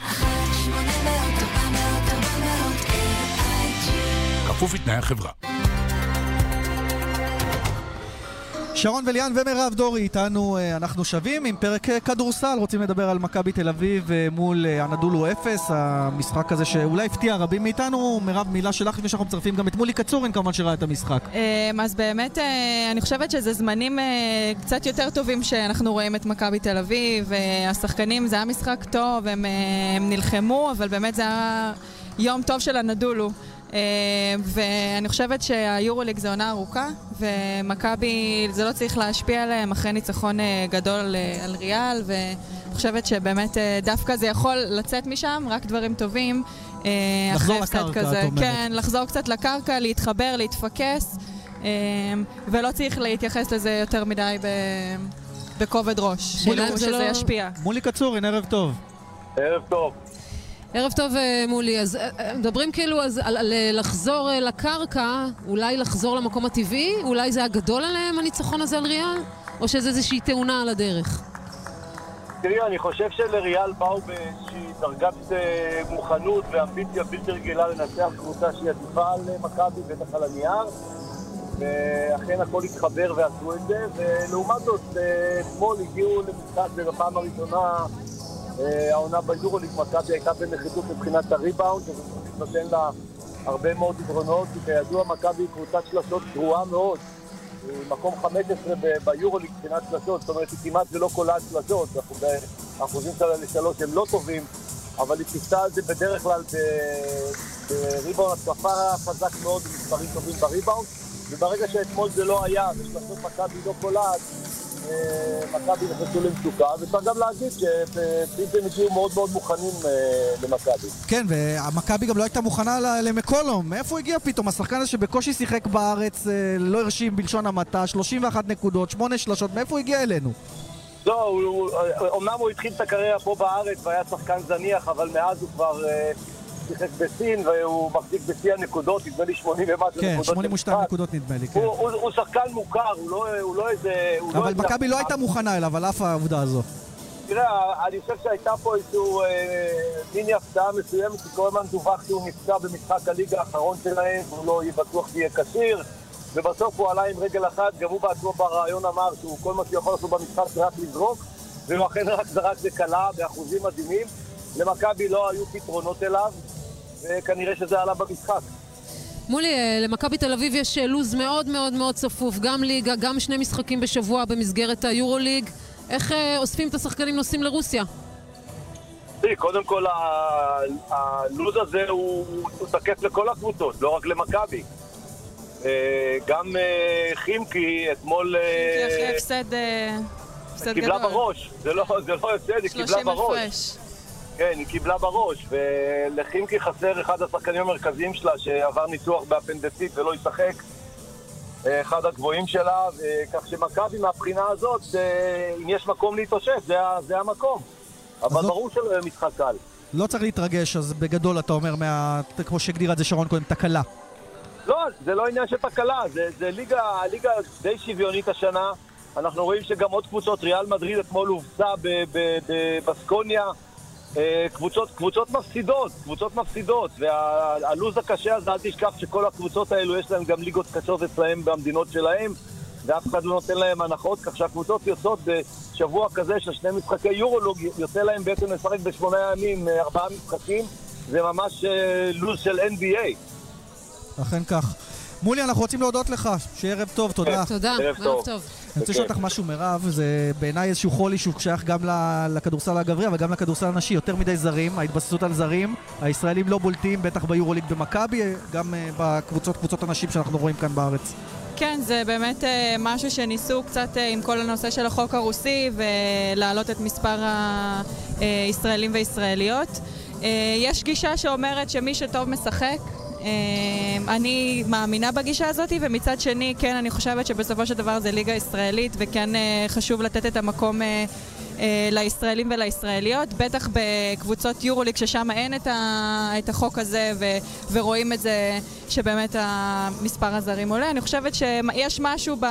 שמונה מאות, ארבע מאות, ארבע כפוף לתנאי החברה. שרון וליאן ומירב דורי איתנו, אה, אנחנו שווים עם פרק אה, כדורסל, רוצים לדבר על מכבי תל אביב אה, מול הנדולו אפס, המשחק הזה שאולי הפתיע רבים מאיתנו. מירב, מילה שלך לפני שאנחנו מצרפים גם את מולי קצורין כמובן שראה את המשחק. אז באמת, אני חושבת שזה זמנים קצת יותר טובים שאנחנו רואים את מכבי תל אביב. השחקנים, זה היה משחק טוב, הם, הם נלחמו, אבל באמת זה היה יום טוב של הנדולו. אה, ואני חושבת שהיורוליג זה עונה ארוכה, ומכבי, זה לא צריך להשפיע עליהם אחרי ניצחון אה, גדול אה, על ריאל, ואני חושבת שבאמת דווקא זה יכול לצאת משם, רק דברים טובים. לחזור לקרקע, כזה. את אומרת. כן, לחזור קצת לקרקע, להתחבר, להתפקס, ולא צריך להתייחס לזה יותר מדי ב... בכובד ראש. מולי, כאילו זה שזה לא- ישפיע. מולי קצורין, ערב טוב. ערב טוב. ערב טוב, אה, מולי. אז אה, אה, מדברים כאילו אז על, על לחזור לקרקע, אולי לחזור למקום הטבעי? אולי זה היה גדול עליהם, הניצחון הזה על ריאל? או שזה איזושהי תאונה על הדרך? תראי, אני חושב שלריאל באו באיזושהי דרגת מוכנות ואמביציה בלתי רגילה לנצח קבוצה שהיא עדיפה על מכבי, בטח על הנייר. ואכן הכל התחבר ועשו את זה, ולעומת זאת, אתמול הגיעו למשחק בפעם הראשונה העונה ביורוליג, מכבי הייתה בנחיתות מבחינת הריבאונד, וזה נותן לה הרבה מאוד יתרונות, כי כידוע מכבי היא קבוצת שלשות גרועה מאוד. היא מקום 15 ב- ביורוליג מבחינת שלשות, זאת אומרת היא כמעט ולא קולעת שלשות, האחוזים שלה לשלוש הם לא טובים, אבל היא כיסתה על זה בדרך כלל בריבאונד התקפה חזק מאוד, במספרים טובים בריבאונד, וברגע שאתמול זה לא היה, ושלשות מכבי לא קולעת, אה, מכבי נכנסו למצוקה, וצריך גם להגיד שפיזם הגיעו מאוד מאוד מוכנים אה, למכבי. כן, והמכבי גם לא הייתה מוכנה למקולום. מאיפה הוא הגיע פתאום? השחקן הזה שבקושי שיחק בארץ, אה, לא הרשים בלשון המעטה, 31 נקודות, 8 שלשות, מאיפה הוא הגיע אלינו? לא, הוא, הוא, אומנם הוא התחיל את הקריירה פה בארץ והיה שחקן זניח, אבל מאז הוא כבר אה, שיחק בסין והוא מחזיק בשיא הנקודות, נדמה לי 80 ומשהו כן, נקודות. 82 למשחק. נקודות נדמה לי, כן. הוא, הוא, הוא שחקן מוכר, הוא לא, הוא לא איזה... הוא אבל איזה- מכבי לא הייתה מוכנה אליו, על אף העובדה הזו. תראה, אני חושב שהייתה פה איזשהו אה, מיני הפתעה מסוימת, כי כל הזמן דווח שהוא נפצע במשחק הליגה האחרון שלהם, והוא לא יהיה בטוח שיהיה כשיר, ובסוף הוא עלה עם רגל אחת, גם הוא בעצמו בריאיון אמר שהוא כל מה שהוא יכול לעשות במשחק זה רק לזרוק, והוא אכן רק זרק וקלה באחוזים מדהימים. למכבי לא היו פתרונות אליו, וכנראה שזה עלה במשחק. מולי, אה, למכבי תל אביב יש אה, לו"ז מאוד מאוד מאוד צפוף, גם ליגה, גם שני משחקים בשבוע במסגרת היורוליג. איך אה, אוספים את השחקנים נוסעים לרוסיה? תראי, קודם כל הלו"ז הזה הוא הוא תקף לכל הקבוצות, לא רק למכבי. גם חימקי אתמול כי אחרי הפסד גדול. קיבלה בראש, זה לא זה לא הפסד, היא קיבלה 30 בראש. הפרש. כן, היא קיבלה בראש, ולחימקי חסר אחד השחקנים המרכזיים שלה שעבר ניתוח באפנדסית ולא ישחק. אחד הגבוהים שלה, כך שמכבי מהבחינה הזאת, אה, אם יש מקום להתאושש, זה זה המקום. אבל לא- ברור שלא יהיה משחק קל. לא צריך להתרגש, אז בגדול אתה אומר, מה... כמו שהגדירה את זה שרון קודם, תקלה. לא, זה לא עניין של תקלה, זה, זה ליגה, ליגה די שוויונית השנה. אנחנו רואים שגם עוד קבוצות, ריאל מדריד אתמול הובסה ב- ב- בבסקוניה. אה, קבוצות, קבוצות מפסידות, קבוצות מפסידות, והלו"ז הקשה הזה, אל תשכח שכל הקבוצות האלו יש להם גם ליגות קשות אצלהם במדינות שלהם, ואף אחד לא נותן להם הנחות, כך שהקבוצות יוצאות בשבוע כזה של שני משחקי יורולוג, יוצא להם בעצם לשחק בשמונה ימים, אה, ארבעה משחקים, זה ממש אה, לו"ז של NBA. אכן כך. מולי, אנחנו רוצים להודות לך, שיהיה ערב טוב, תודה. תודה, ערב טוב. אני רוצה לשאול אותך משהו, מירב, זה בעיניי איזשהו חולי שהוא שייך גם לכדורסל הגברי, אבל גם לכדורסל הנשי. יותר מדי זרים, ההתבססות על זרים. הישראלים לא בולטים, בטח ביורוליג במכבי, גם אה, בקבוצות, קבוצות הנשים שאנחנו רואים כאן בארץ. כן, זה באמת אה, משהו שניסו קצת אה, עם כל הנושא של החוק הרוסי ולהעלות את מספר הישראלים וישראליות. אה, יש גישה שאומרת שמי שטוב משחק. אה, אני מאמינה בגישה הזאת, ומצד שני, כן, אני חושבת שבסופו של דבר זה ליגה ישראלית, וכן אה, חשוב לתת את המקום אה, אה, לישראלים ולישראליות, בטח בקבוצות יורוליג ששם אין את, החוק הזה ורואים את זה שבאמת המספר הזרים עולה. אני חושבת שיש משהו ב,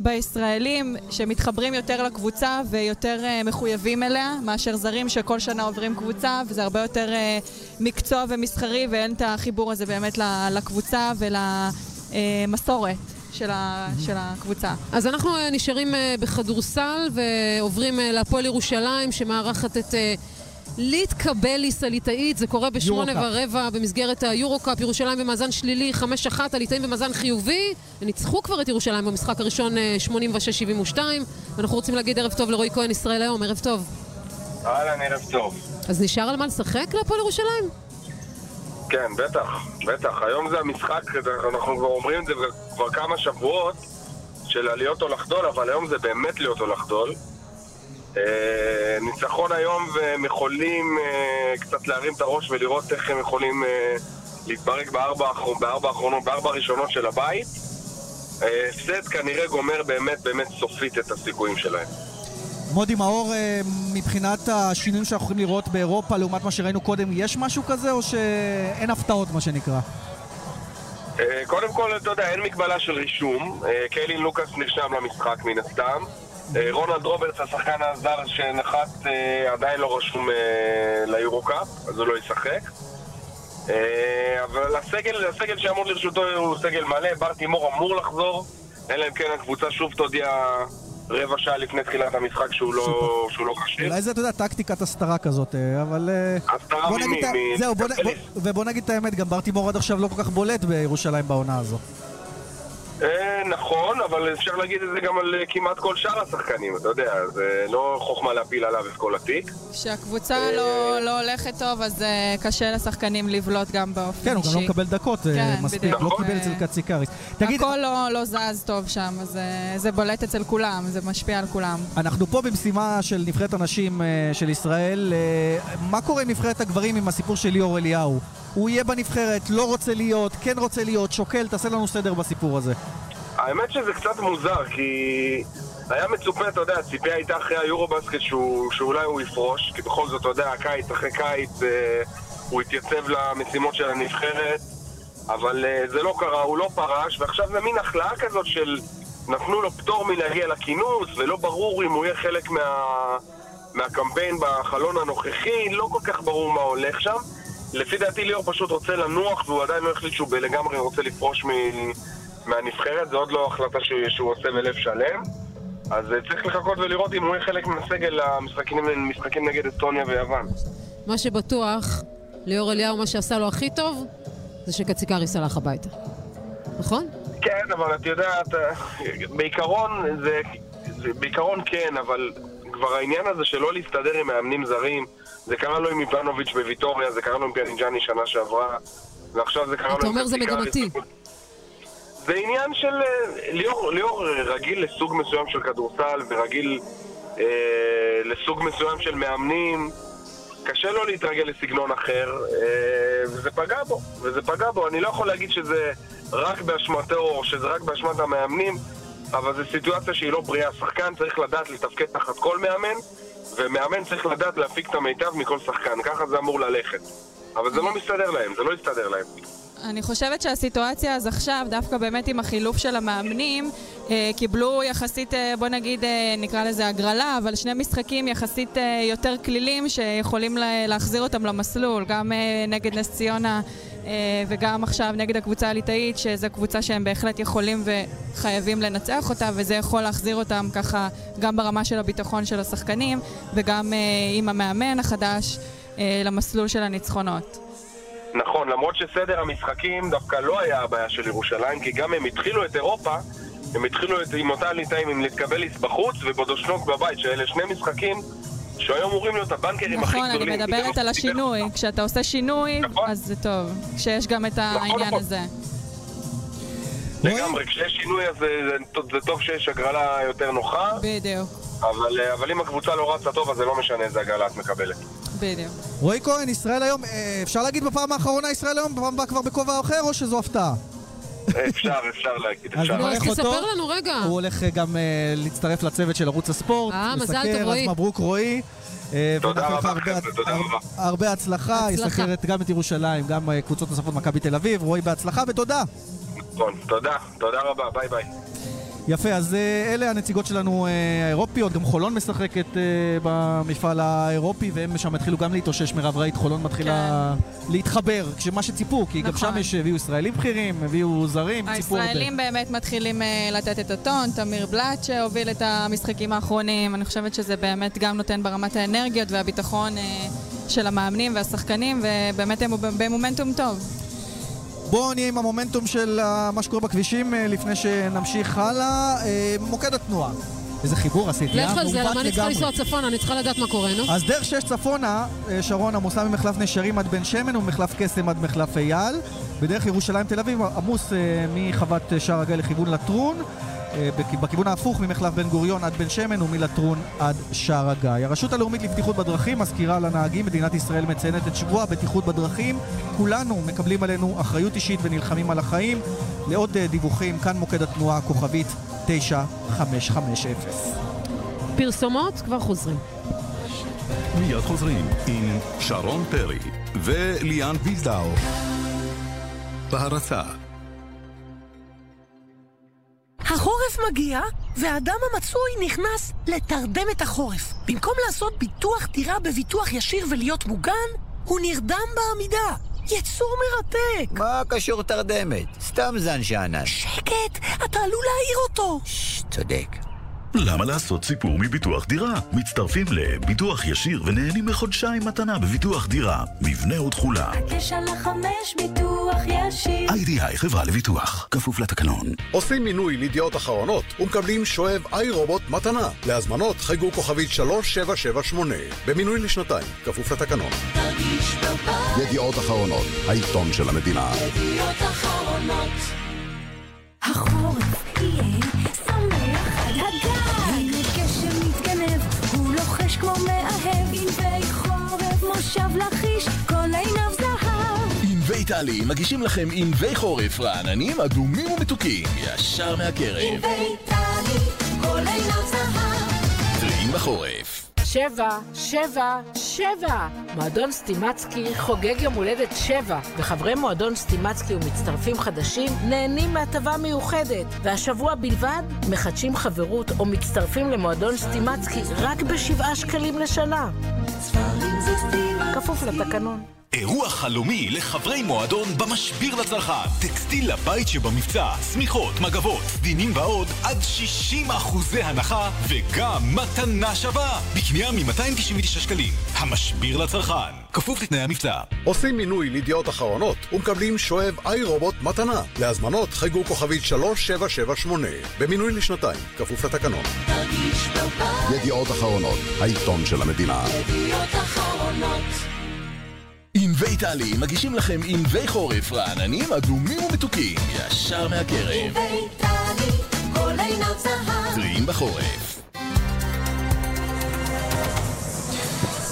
בישראלים שמתחברים יותר לקבוצה ויותר אה, מחויבים אליה, מאשר זרים שכל שנה עוברים קבוצה, וזה הרבה יותר אה, מקצוע ומסחרי, ואין את החיבור הזה באמת לקבוצה ולמסורת. של, ה, של הקבוצה. אז אנחנו אה, נשארים אה, בכדורסל ועוברים אה, להפועל ירושלים שמארחת את אה, ליטקבליס הליטאית, זה קורה בשמונה. ורבע במסגרת היורו-קאפ, ירושלים במאזן שלילי, 5-1, הליטאים במאזן חיובי. ניצחו כבר את ירושלים במשחק הראשון אה, 86-72, ואנחנו רוצים להגיד ערב טוב לרועי כהן, ישראל היום, ערב טוב. אהלן, ערב טוב. אז נשאר על מה לשחק להפועל ירושלים? כן, בטח, בטח. היום זה המשחק, אנחנו כבר אומרים את זה כבר כמה שבועות, של להיות או לחדול, אבל היום זה באמת להיות או לחדול. אה, ניצחון היום והם יכולים אה, קצת להרים את הראש ולראות איך הם יכולים אה, להתברג בארבע, בארבע האחרונות, בארבע הראשונות של הבית. הפסד כנראה גומר באמת באמת סופית את הסיכויים שלהם. מודי מאור, מבחינת השינויים שאנחנו יכולים לראות באירופה לעומת מה שראינו קודם, יש משהו כזה או שאין הפתעות מה שנקרא? קודם כל, אתה יודע, אין מגבלה של רישום. קיילין לוקאס נרשם למשחק מן הסתם. אה, רונלד רוברטס, השחקן הזר שנחת, אה, עדיין לא רשום אה, ליורו-קאפ, אז הוא לא ישחק. אבל הסגל, הסגל שיעמוד לרשותו הוא סגל מלא, בר תימור אמור לחזור, אלא אם כן הקבוצה שוב תודיע רבע שעה לפני תחילת המשחק שהוא לא, שהוא לא כשיר. אולי זה, אתה יודע, טקטיקת הסתרה כזאת, אבל... הסתרה ממי? זהו, בוא. בוא- ובוא נגיד את האמת, גם בר תימור עד עכשיו לא כל כך בולט בירושלים בעונה הזו. אה, נכון, אבל אפשר להגיד את זה גם על אה, כמעט כל שאר השחקנים, אתה יודע, זה לא חוכמה להפיל עליו את כל התיק. כשהקבוצה לא, לא הולכת טוב, אז אה, קשה לשחקנים לבלוט גם באופן כן, הוא אישי. גם לא מקבל דקות אה, כן, מספיק. לא קיבל אה, אצל קציקריס. הכל לא, לא זז טוב שם, אז אה, זה בולט אצל כולם, זה משפיע על כולם. אנחנו פה במשימה של נבחרת הנשים אה, של ישראל. אה, מה קורה עם נבחרת הגברים עם הסיפור של ליאור אליהו? הוא יהיה בנבחרת, לא רוצה להיות, כן רוצה להיות, שוקל, תעשה לנו סדר בסיפור הזה. האמת שזה קצת מוזר, כי היה מצופה, אתה יודע, הציפייה הייתה אחרי היורו-בסקט שהוא, שאולי הוא יפרוש, כי בכל זאת, אתה יודע, קיץ אחרי קיץ אה, הוא התייצב למשימות של הנבחרת, אבל אה, זה לא קרה, הוא לא פרש, ועכשיו זה מין החלאה כזאת של נתנו לו פטור מלהגיע לכינוס, ולא ברור אם הוא יהיה חלק מה, מהקמפיין בחלון הנוכחי, לא כל כך ברור מה הולך שם. לפי דעתי ליאור פשוט רוצה לנוח, והוא עדיין לא החליט שהוא לגמרי רוצה לפרוש מ... מהנבחרת, זה עוד לא החלטה שהוא, שהוא עושה בלב שלם. אז אה, צריך לחכות ולראות אם הוא יהיה חלק מהסגל למשחקים משחקים נגד אסטוניה ויוון. מה שבטוח, ליאור אליהו, מה שעשה לו הכי טוב, זה שקציקריס הלך הביתה. נכון? כן, אבל את יודעת, אה, בעיקרון זה, זה... בעיקרון כן, אבל כבר העניין הזה שלא להסתדר עם מאמנים זרים, זה קרה לו עם איבנוביץ' בוויטוריה, זה קרה לו עם פיאניג'אני שנה שעברה, ועכשיו זה קרה לו אתה אומר זה. מגמתי. זה עניין של... אה, ליאור, ליאור רגיל לסוג מסוים של כדורסל ורגיל אה, לסוג מסוים של מאמנים. קשה לו להתרגל לסגנון אחר, אה, וזה פגע בו, וזה פגע בו. אני לא יכול להגיד שזה רק באשמתו או שזה רק באשמת המאמנים, אבל זו סיטואציה שהיא לא בריאה. שחקן צריך לדעת לתפקד תחת כל מאמן, ומאמן צריך לדעת להפיק את המיטב מכל שחקן. ככה זה אמור ללכת. אבל זה לא מסתדר להם, זה לא יסתדר להם. אני חושבת שהסיטואציה אז עכשיו, דווקא באמת עם החילוף של המאמנים, קיבלו יחסית, אה, בוא נגיד, אה, נקרא לזה הגרלה, אבל שני משחקים יחסית אה, יותר כלילים שיכולים לה, להחזיר אותם למסלול, גם אה, נגד נס ציונה אה, וגם עכשיו נגד הקבוצה הליטאית, שזו קבוצה שהם בהחלט יכולים וחייבים לנצח אותה, וזה יכול להחזיר אותם ככה גם ברמה של הביטחון של השחקנים, וגם אה, עם המאמן החדש אה, למסלול של הניצחונות. נכון, למרות שסדר המשחקים דווקא לא היה הבעיה של ירושלים, כי גם הם התחילו את אירופה, הם התחילו את, עם אותה ליטאים עם להתקבליס בחוץ ובודושנוק בבית, שאלה שני משחקים שהיו אמורים להיות הבנקרים הכי נכון, גדולים. אני מדברת על השינוי. כשאתה עושה שינוי, אז זה טוב. כשיש גם את העניין נכון. הזה. לגמרי, כשיש שינוי אז זה, זה, זה טוב שיש הגרלה יותר נוחה, בדיוק, אבל, אבל אם הקבוצה לא רצה טוב אז זה לא משנה איזה הגרלה את מקבלת. בדיוק. רועי כהן, ישראל היום, אה, אפשר להגיד בפעם האחרונה ישראל היום, בפעם הבאה כבר בכובע אחר, או שזו הפתעה? אפשר, אפשר להגיד, אז אפשר. אותו. תספר לנו רגע. הוא הולך אה, גם אה, להצטרף לצוות של ערוץ הספורט. אה, מזל טוב, רועי. אז מברוק רועי. אה, תודה רבה, הרבה- חבר'ה, תודה רבה. הרבה הצלחה. יסקר את- גם את ירושלים, גם קבוצות נוספות, מכבי תל אביב. רועי, בהצלחה ותודה. נכון, תודה, תודה רבה, ביי ביי. יפה, אז אה, אלה הנציגות שלנו אה, האירופיות, גם חולון משחקת אה, במפעל האירופי, והם שם התחילו גם להתאושש, מירב ראית, חולון מתחילה להתחבר, כשמה שציפו, כי גם נכון. שם יש, הביאו ישראלים בכירים, הביאו זרים, ציפו הרבה. הישראלים באמת מתחילים לתת את הטון, תמיר בלאט שהוביל את המשחקים האחרונים, אני חושבת שזה באמת גם נותן ברמת האנרגיות והביטחון של המאמנים והשחקנים, ובאמת הם במומנטום טוב. בואו נהיה עם המומנטום של אה, מה שקורה בכבישים אה, לפני שנמשיך הלאה. אה, מוקד התנועה. איזה חיבור עשיתי, אה? לך על זה, למה אני צריכה. לנסוע צפונה? אני צריכה לדעת מה קורה, נו. אז דרך שש צפונה, שרון עמוסה ממחלף נשרים עד בן שמן וממחלף קסם עד מחלף אייל. בדרך ירושלים תל אביב עמוס מחוות שער הגיא לכיוון לטרון. אה, בכ- בכיוון ההפוך ממחלף בן גוריון עד בן שמן ומלטרון עד שער הגיא. הרשות הלאומית לבטיחות בדרכים מזכירה לנהגים, מדינת ישראל מציינת את שבוע הבטיחות בדרכים. כולנו מקבלים עלינו אחריות אישית ונלחמים על החיים. לעוד אה, דיווחים, כאן מוקד התנועה, כוכבית 9550. פרסומות, כבר חוזרים. מיד חוזרים עם שרון פרי וליאן וילדאו. בהרצה החורף מגיע, והאדם המצוי נכנס לתרדמת החורף. במקום לעשות ביטוח דירה בביטוח ישיר ולהיות מוגן, הוא נרדם בעמידה. יצור מרתק. מה קשור תרדמת? סתם זן שאנן. שקט, אתה עלול להעיר אותו. צודק. למה לעשות סיפור מביטוח דירה? מצטרפים לביטוח ישיר ונהנים מחודשיים מתנה בביטוח דירה. מבנה ותכולה. תשע לחמש ביטוח ישיר. איי-די-איי חברה לביטוח. כפוף לתקנון. עושים מינוי לידיעות אחרונות ומקבלים שואב איי רובוט מתנה. להזמנות חייגו כוכבית 3778. במינוי לשנתיים, כפוף לתקנון. תרגיש בבית. ידיעות אחרונות, העיתון של המדינה. ידיעות אחרונות. החורף יהיה ענבי טלי מגישים לכם ענבי חורף רעננים, אדומים ומתוקים, ישר מהקרב. ענבי טלי, כל עיניו זהב. טריים בחורף. שבע, שבע, שבע! מועדון סטימצקי חוגג יום הולדת שבע, וחברי מועדון סטימצקי ומצטרפים חדשים נהנים מהטבה מיוחדת. והשבוע בלבד מחדשים חברות או מצטרפים למועדון סטימצקי רק בשבעה שקלים לשנה. כפוף לתקנון. אירוע חלומי לחברי מועדון במשביר לצרכן. טקסטיל לבית שבמבצע, שמיכות, מגבות, סדינים ועוד, עד 60 אחוזי הנחה וגם מתנה שווה. בקנייה מ-299 שקלים. המשביר לצרכן. כפוף לתנאי המבצע. עושים מינוי לידיעות אחרונות ומקבלים שואב איי רובוט מתנה. להזמנות חייגו כוכבית 3778. במינוי לשנתיים, כפוף לתקנון. תרגיש בבית. ידיעות אחרונות, העיתון של המדינה. ידיעות אחרונות. ענבי טלי מגישים לכם ענבי חורף רעננים, אדומים ומתוקים, ישר מהקרב. ענבי טלי, כל עיניו זהב. טריים בחורף.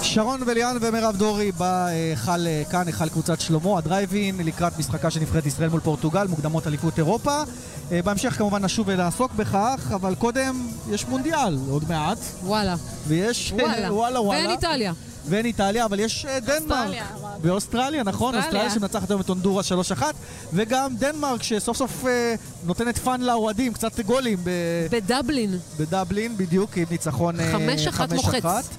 שרון וליאן ומירב דורי בהיכל אה, כאן, היכל קבוצת שלמה, הדרייבין, לקראת משחקה של נבחרת ישראל מול פורטוגל, מוקדמות אליפות אירופה. אה, בהמשך כמובן נשוב ונעסוק בכך, אבל קודם יש מונדיאל, עוד מעט. וואלה. ויש... אה, וואלה. וואלה, וואלה. ואין איטליה. ואין איטליה, אבל יש אה, דנמרק. אוסטרליה. באוסטרליה, נכון, אוסטרליה. שמנצחת היום את הונדורס 3-1, וגם דנמרק שסוף סוף אה, נותנת fun לאוהדים, קצת גולים. ב... בדבלין. בדבלין, בדיוק, עם ניצחון אה, 5-1 מוחץ.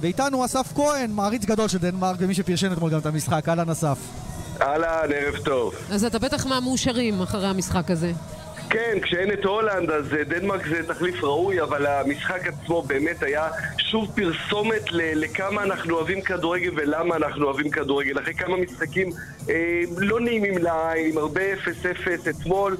ואיתנו אסף כהן, מעריץ גדול של דנמרק, ומי שפרשן אתמול גם את המשחק. אהלן אסף. אהלן, ערב טוב. אז אתה בטח מהמאושרים אחרי המשחק הזה. כן, כשאין את הולנד אז אה, דנמרק זה תחליף ראוי, אבל המשחק עצמו באמת היה שוב פרסומת ל- לכמה אנחנו אוהבים כדורגל ולמה אנחנו אוהבים כדורגל. אחרי כמה משחקים אה, לא נעימים לעין, עם הרבה 0-0 אתמול,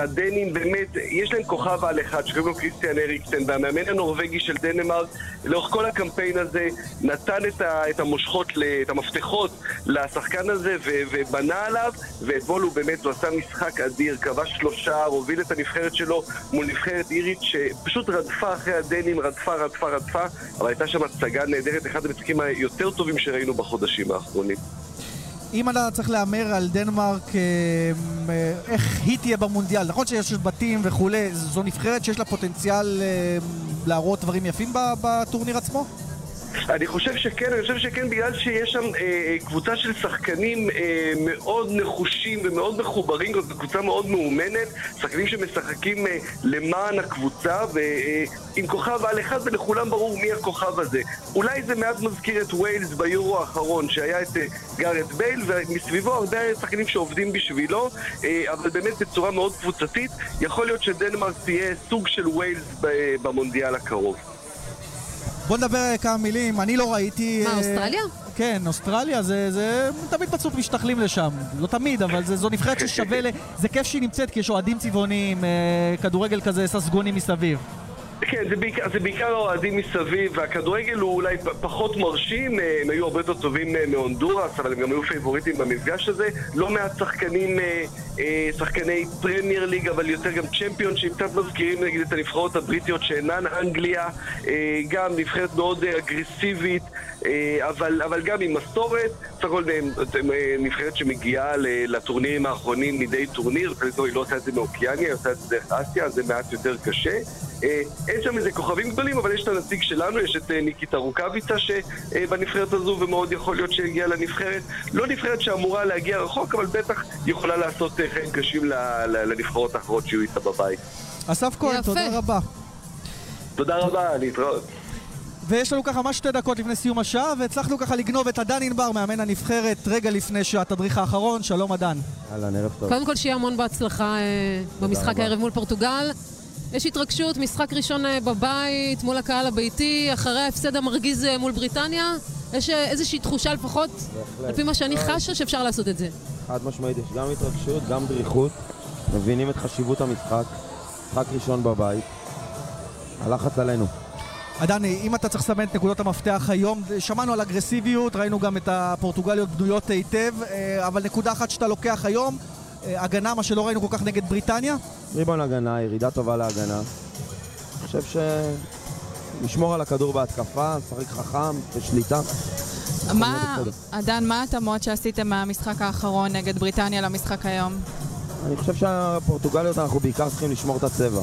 הדנים באמת, יש להם כוכב על אחד שקוראים לו קריסטיאן אריקסן, והמאמן הנורבגי של דנמרק, לאורך כל הקמפיין הזה, נתן את, ה- את המושכות, את המפתחות לשחקן הזה ו- ובנה עליו, ואתמול הוא באמת, הוא עשה משחק אדיר, כבש שלושה, הוביל את הנבחרת שלו מול נבחרת אירית שפשוט רדפה אחרי הדנים, רדפה, רדפה, רדפה, אבל הייתה שם הצגה נהדרת, אחד המשחקים היותר טובים שראינו בחודשים האחרונים. אם אתה צריך להמר על דנמרק, אה, אה, איך היא תהיה במונדיאל, נכון שיש בתים וכולי, זו נבחרת שיש לה פוטנציאל אה, להראות דברים יפים בטורניר עצמו? אני חושב שכן, אני חושב שכן בגלל שיש שם אה, קבוצה של שחקנים אה, מאוד נחושים ומאוד מחוברים, זו קבוצה מאוד מאומנת, שחקנים שמשחקים אה, למען הקבוצה ועם כוכב על אחד ולכולם ברור מי הכוכב הזה. אולי זה מעט מזכיר את ויילס ביורו האחרון, שהיה את אה, גארד בייל ומסביבו הרבה שחקנים שעובדים בשבילו, אה, אבל באמת בצורה מאוד קבוצתית. יכול להיות שדנמרק תהיה סוג של ויילס ב- במונדיאל הקרוב. בוא נדבר כמה מילים, אני לא ראיתי... מה, אה, אוסטרליה? כן, אוסטרליה זה, זה תמיד בסוף משתכלים לשם. לא תמיד, אבל זה, זו נבחרת ששווה ל... זה כיף שהיא נמצאת כי יש אוהדים צבעוניים, אה, כדורגל כזה ססגוני מסביב. כן, זה בעיקר, זה בעיקר האוהדים מסביב, והכדורגל הוא אולי פחות מרשים, אה, הם היו הרבה יותר טובים אה, מהונדורס, אבל הם גם היו פייבוריטים במפגש הזה. לא מעט שחקנים, אה, שחקני פרמייר ליג, אבל יותר גם צ'מפיונשיפ, הם קצת מזכירים נגיד את הנבחרות הבריטיות שאינן אנגליה, גם נבחרת מאוד אגרסיבית, אבל, אבל גם עם מסורת. בסך הכל אה, אה, נבחרת שמגיעה ל- לטורנירים האחרונים מדי טורניר, היא לא עושה את זה מאוקיאניה, היא עושה את זה דרך אסיה, זה מעט יותר קשה. אה, אין שם איזה כוכבים גדולים, אבל יש את הנציג שלנו, יש את אה, ניקיטה רוקאביצה שבנבחרת הזו, ומאוד יכול להיות שהגיע לנבחרת. לא נבחרת שאמורה להגיע רחוק, אבל בטח יכולה לעשות אה, חיים קשים לנבחרות האחרות שיהיו איתה בבית. אסף כהן. תודה רבה. תודה רבה, להתראות. ויש לנו ככה ממש שתי דקות לפני סיום השעה, והצלחנו ככה לגנוב את עדן ענבר, מאמן הנבחרת, רגע לפני שהתדריך האחרון. שלום עדן. אהלן, ערב טוב. קודם כל שיהיה המון בהצלחה אה, במשחק. הערב מול פורטוגל. יש התרגשות, משחק ראשון אה, בבית, מול הקהל הביתי, אחרי ההפסד המרגיז אה, מול בריטניה. יש איזושהי תחושה לפחות, על פי מה שאני חשה, שאפשר לעשות את זה. חד משמעית, יש גם התרגשות, גם דריכות. מבינים את חשיבות המשחק. משחק ראשון בבית. הלחץ עלינו. עדן, אם אתה צריך לסמן את נקודות המפתח היום, שמענו על אגרסיביות, ראינו גם את הפורטוגליות בנויות היטב, אה, אבל נקודה אחת שאתה לוקח היום, אה, הגנה, מה שלא ראינו כל כך נגד בריטניה. ריבון הגנה, ירידה טובה להגנה. אני חושב ש... לשמור על הכדור בהתקפה, לשחק חכם, בשליטה. מה. עדן, מה ההתאמות שעשיתם מהמשחק האחרון נגד בריטניה למשחק היום? אני חושב שהפורטוגליות, אנחנו בעיקר צריכים לשמור את הצבע.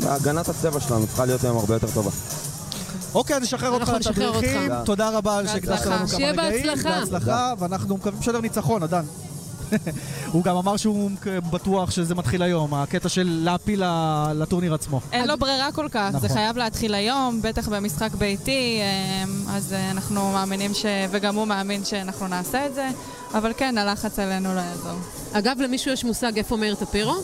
והגנת הצבע שלנו צריכה להיות היום הרבה יותר טובה. אוקיי, אז נשחרר אותך לתדריכים. תודה רבה על שהקדשת. לנו כמה שיהיה רגעים. בהצלחה. בהצלחה, ואנחנו מקווים לשדר ניצחון, עדן. הוא גם אמר שהוא בטוח שזה מתחיל היום, הקטע של להפיל ל- לטורניר עצמו. אין לו ברירה כל כך, זה נכון. חייב להתחיל היום, בטח במשחק ביתי, אמ, אז אה, אנחנו מאמינים ש... וגם הוא מאמין שאנחנו נעשה את זה, אבל כן, הלחץ עלינו לא יעזור. אגב, למישהו יש מושג איפה מאיר טפירו?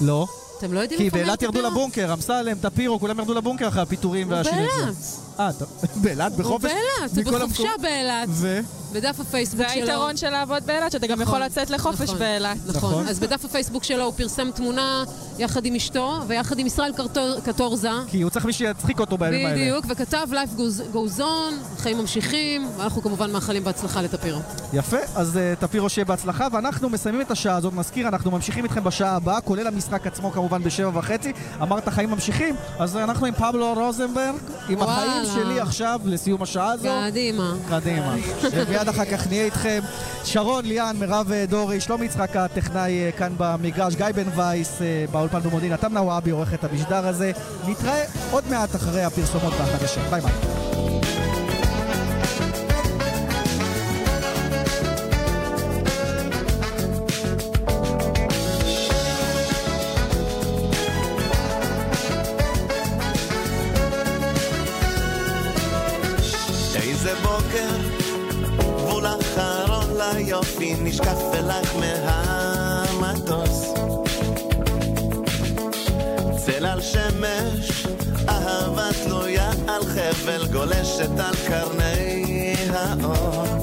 לא. אתם לא יודעים כי איפה מאיר באילת טפירו? ירדו לבונקר, אמסלם, טפירו, כולם ירדו לבונקר אחרי הפיטורים והשינוי. באילת. אה. באילת, הוא בחופש? באילת, הוא מכל בחופשה? באילת. ו? בדף הפייסבוק זה שלו. היתרון של לעבוד באילת, שאתה גם יכול לצאת לחופש נכון, באילת. נכון. אז בדף הפייסבוק שלו הוא פרסם תמונה יחד עם אשתו ויחד עם ישראל קטורזה. כי הוא צריך מי שיצחיק אותו בימים האלה. בדיוק, וכתב Life goes- on, חיים ממשיכים, ואנחנו כמובן מאחלים בהצלחה לטפירו. יפה, אז uh, טפירו שיהיה בהצלחה, ואנחנו מסיימים את השעה הזאת, מזכיר, אנחנו ממשיכים איתכם בשעה הבאה, כולל המשחק עצמו כמובן בשבע וחצי. אמרת חיים ממשיכים, אז אנחנו עם פבלו רוזנברג, עם. החיים שלי עכשיו לסיום השעה הזו. קדימה. קדימה. ומיד אחר כך נהיה איתכם שרון, ליאן, מירב אה, דורי, שלומי יצחק הטכנאי אה, כאן במגרש, גיא בן וייס אה, באולפן במודיעין, אתם נוואבי עורך את המשדר הזה. נתראה עוד מעט אחרי הפרסומות והחדשים. ביי ביי. חבל גולשת על קרני האור.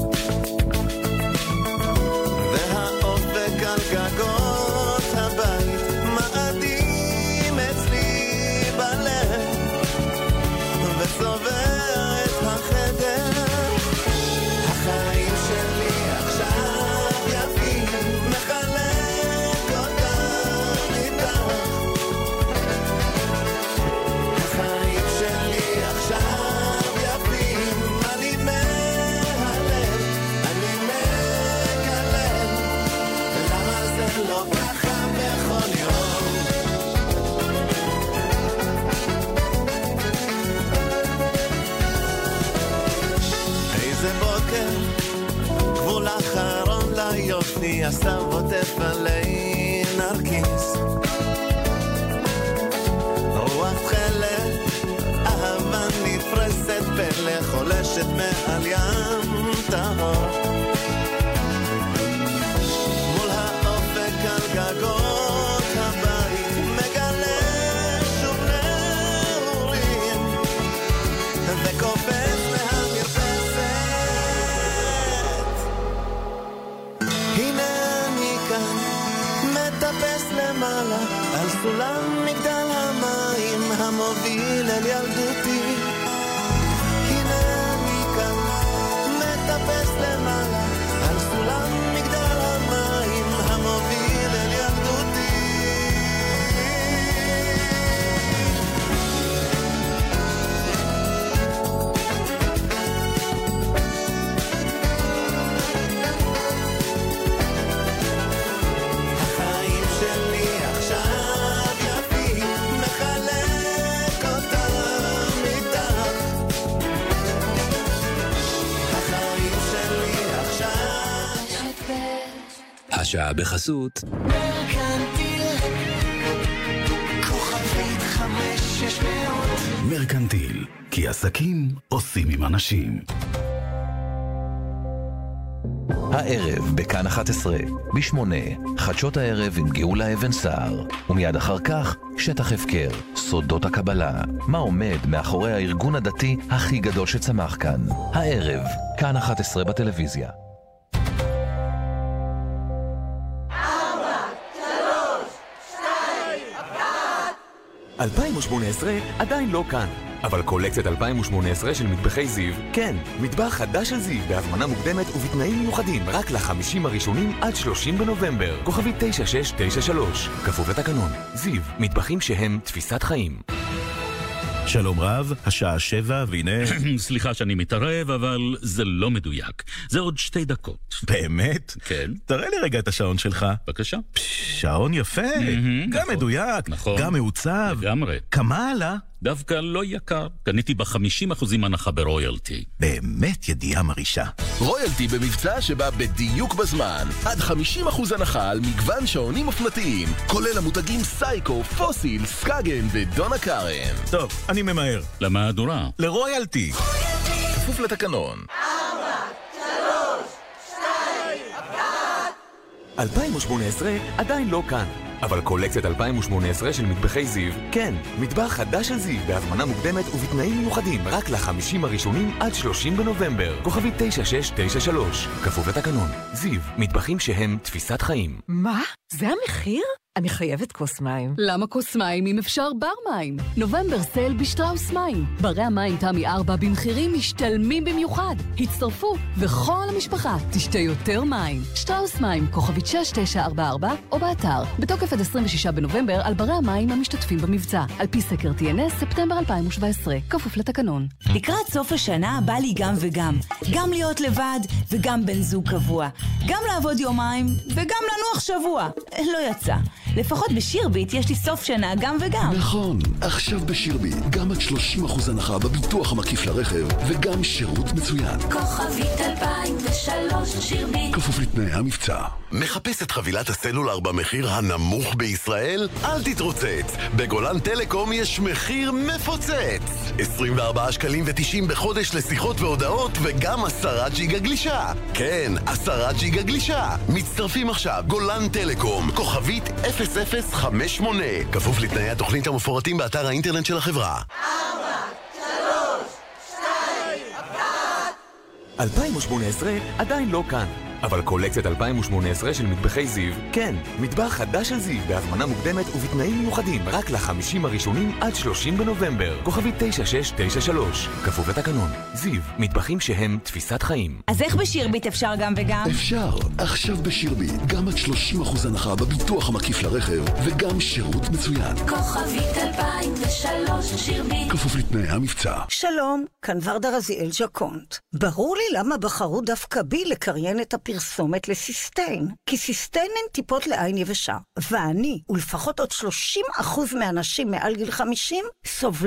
הסתיו עוטף עלי נרקיס. רוח תכלת, אהבה נפרסת פלא חולשת מעל ים טהור המים המוביל אל ילדותי השעה בחסות מרקנטיל, כוכבית חמש שש מאות מרקנטיל, כי עסקים עושים עם אנשים. הערב בכאן 11, ב-8, חדשות הערב עם גאולה אבן סער, ומיד אחר כך, שטח הפקר, סודות הקבלה, מה עומד מאחורי הארגון הדתי הכי גדול שצמח כאן. הערב, כאן 11 בטלוויזיה. 2018 עדיין לא כאן, אבל קולקציית 2018 של מטבחי זיו, כן, מטבח חדש של זיו בהזמנה מוקדמת ובתנאים מיוחדים רק לחמישים הראשונים עד 30 בנובמבר. כוכבי 9693, כפוף לתקנון. זיו, מטבחים שהם תפיסת חיים. שלום רב, השעה שבע, והנה... סליחה שאני מתערב, אבל זה לא מדויק. זה עוד שתי דקות. באמת? כן. תראה לי רגע את השעון שלך. בבקשה. שעון יפה, גם מדויק, גם מעוצב. לגמרי. כמה עלה? דווקא לא יקר. קניתי ב-50% הנחה ברויאלטי. באמת ידיעה מרעישה. רויאלטי במבצע שבא בדיוק בזמן. עד 50% הנחה על מגוון שעונים אופנתיים, כולל המותגים סייקו, פוסיל, סקאגן ודונה קארן. טוב, אני ממהר. למהדורה. לרויאלטי. כפוף לתקנון. 2018 עדיין לא כאן, אבל קולקציית 2018 של מטבחי זיו, כן, מטבח חדש של זיו בהזמנה מוקדמת ובתנאים מיוחדים רק לחמישים הראשונים עד 30 בנובמבר. כוכבי 9693, כפוף לתקנון. זיו, מטבחים שהם תפיסת חיים. מה? זה המחיר? אני חייבת כוס מים. למה כוס מים אם אפשר בר מים? נובמבר סייל בשטראוס מים. ברי המים תמי 4 במחירים משתלמים במיוחד. הצטרפו, וכל המשפחה תשתה יותר מים. שטראוס מים, כוכבית 6944, או באתר. בתוקף עד 26 בנובמבר על ברי המים המשתתפים במבצע. על פי סקר TNS, ספטמבר 2017. כפוף לתקנון. לקראת סוף השנה בא לי גם וגם. גם להיות לבד וגם בן זוג קבוע. גם לעבוד יומיים וגם לנוח שבוע. לא יצא. לפחות בשירביט יש לי סוף שנה גם וגם. נכון, עכשיו בשירביט, גם עד 30% הנחה בביטוח המקיף לרכב, וגם שירות מצוין. כוכבית 2003 שירביט כפוף לתנאי המבצע. מחפש את חבילת הסלולר במחיר הנמוך בישראל? אל תתרוצץ! בגולן טלקום יש מחיר מפוצץ! 24 שקלים ו-90 בחודש לשיחות והודעות וגם 10 ג'יגה גלישה! כן, 10 ג'יגה גלישה! מצטרפים עכשיו, גולן טלקום, כוכבית 0058 כפוף לתנאי התוכנית המפורטים באתר האינטרנט של החברה. 2018 עדיין לא כאן, אבל קולקציית 2018 של מטבחי זיו, כן, מטבח חדש של זיו בהזמנה מוקדמת ובתנאים מיוחדים רק לחמישים הראשונים עד 30 בנובמבר. כוכבי 9693, כפוף לתקנון. זיו, מטבחים שהם תפיסת חיים. אז איך בשירביט אפשר גם וגם? אפשר, עכשיו בשירביט, גם עד 30% הנחה בביטוח המקיף לרכב, וגם שירות מצוין. כוכבית 2003 שירביט כפוף לתנאי המבצע. שלום, כאן ורדה רזיאל ז'קונט. ברור לי למה בחרו דווקא בי לקריין את הפרסומת לסיסטיין. כי סיסטיין הן טיפות לעין יבשה. ואני, ולפחות עוד 30% מהנשים מעל גיל 50, סובלות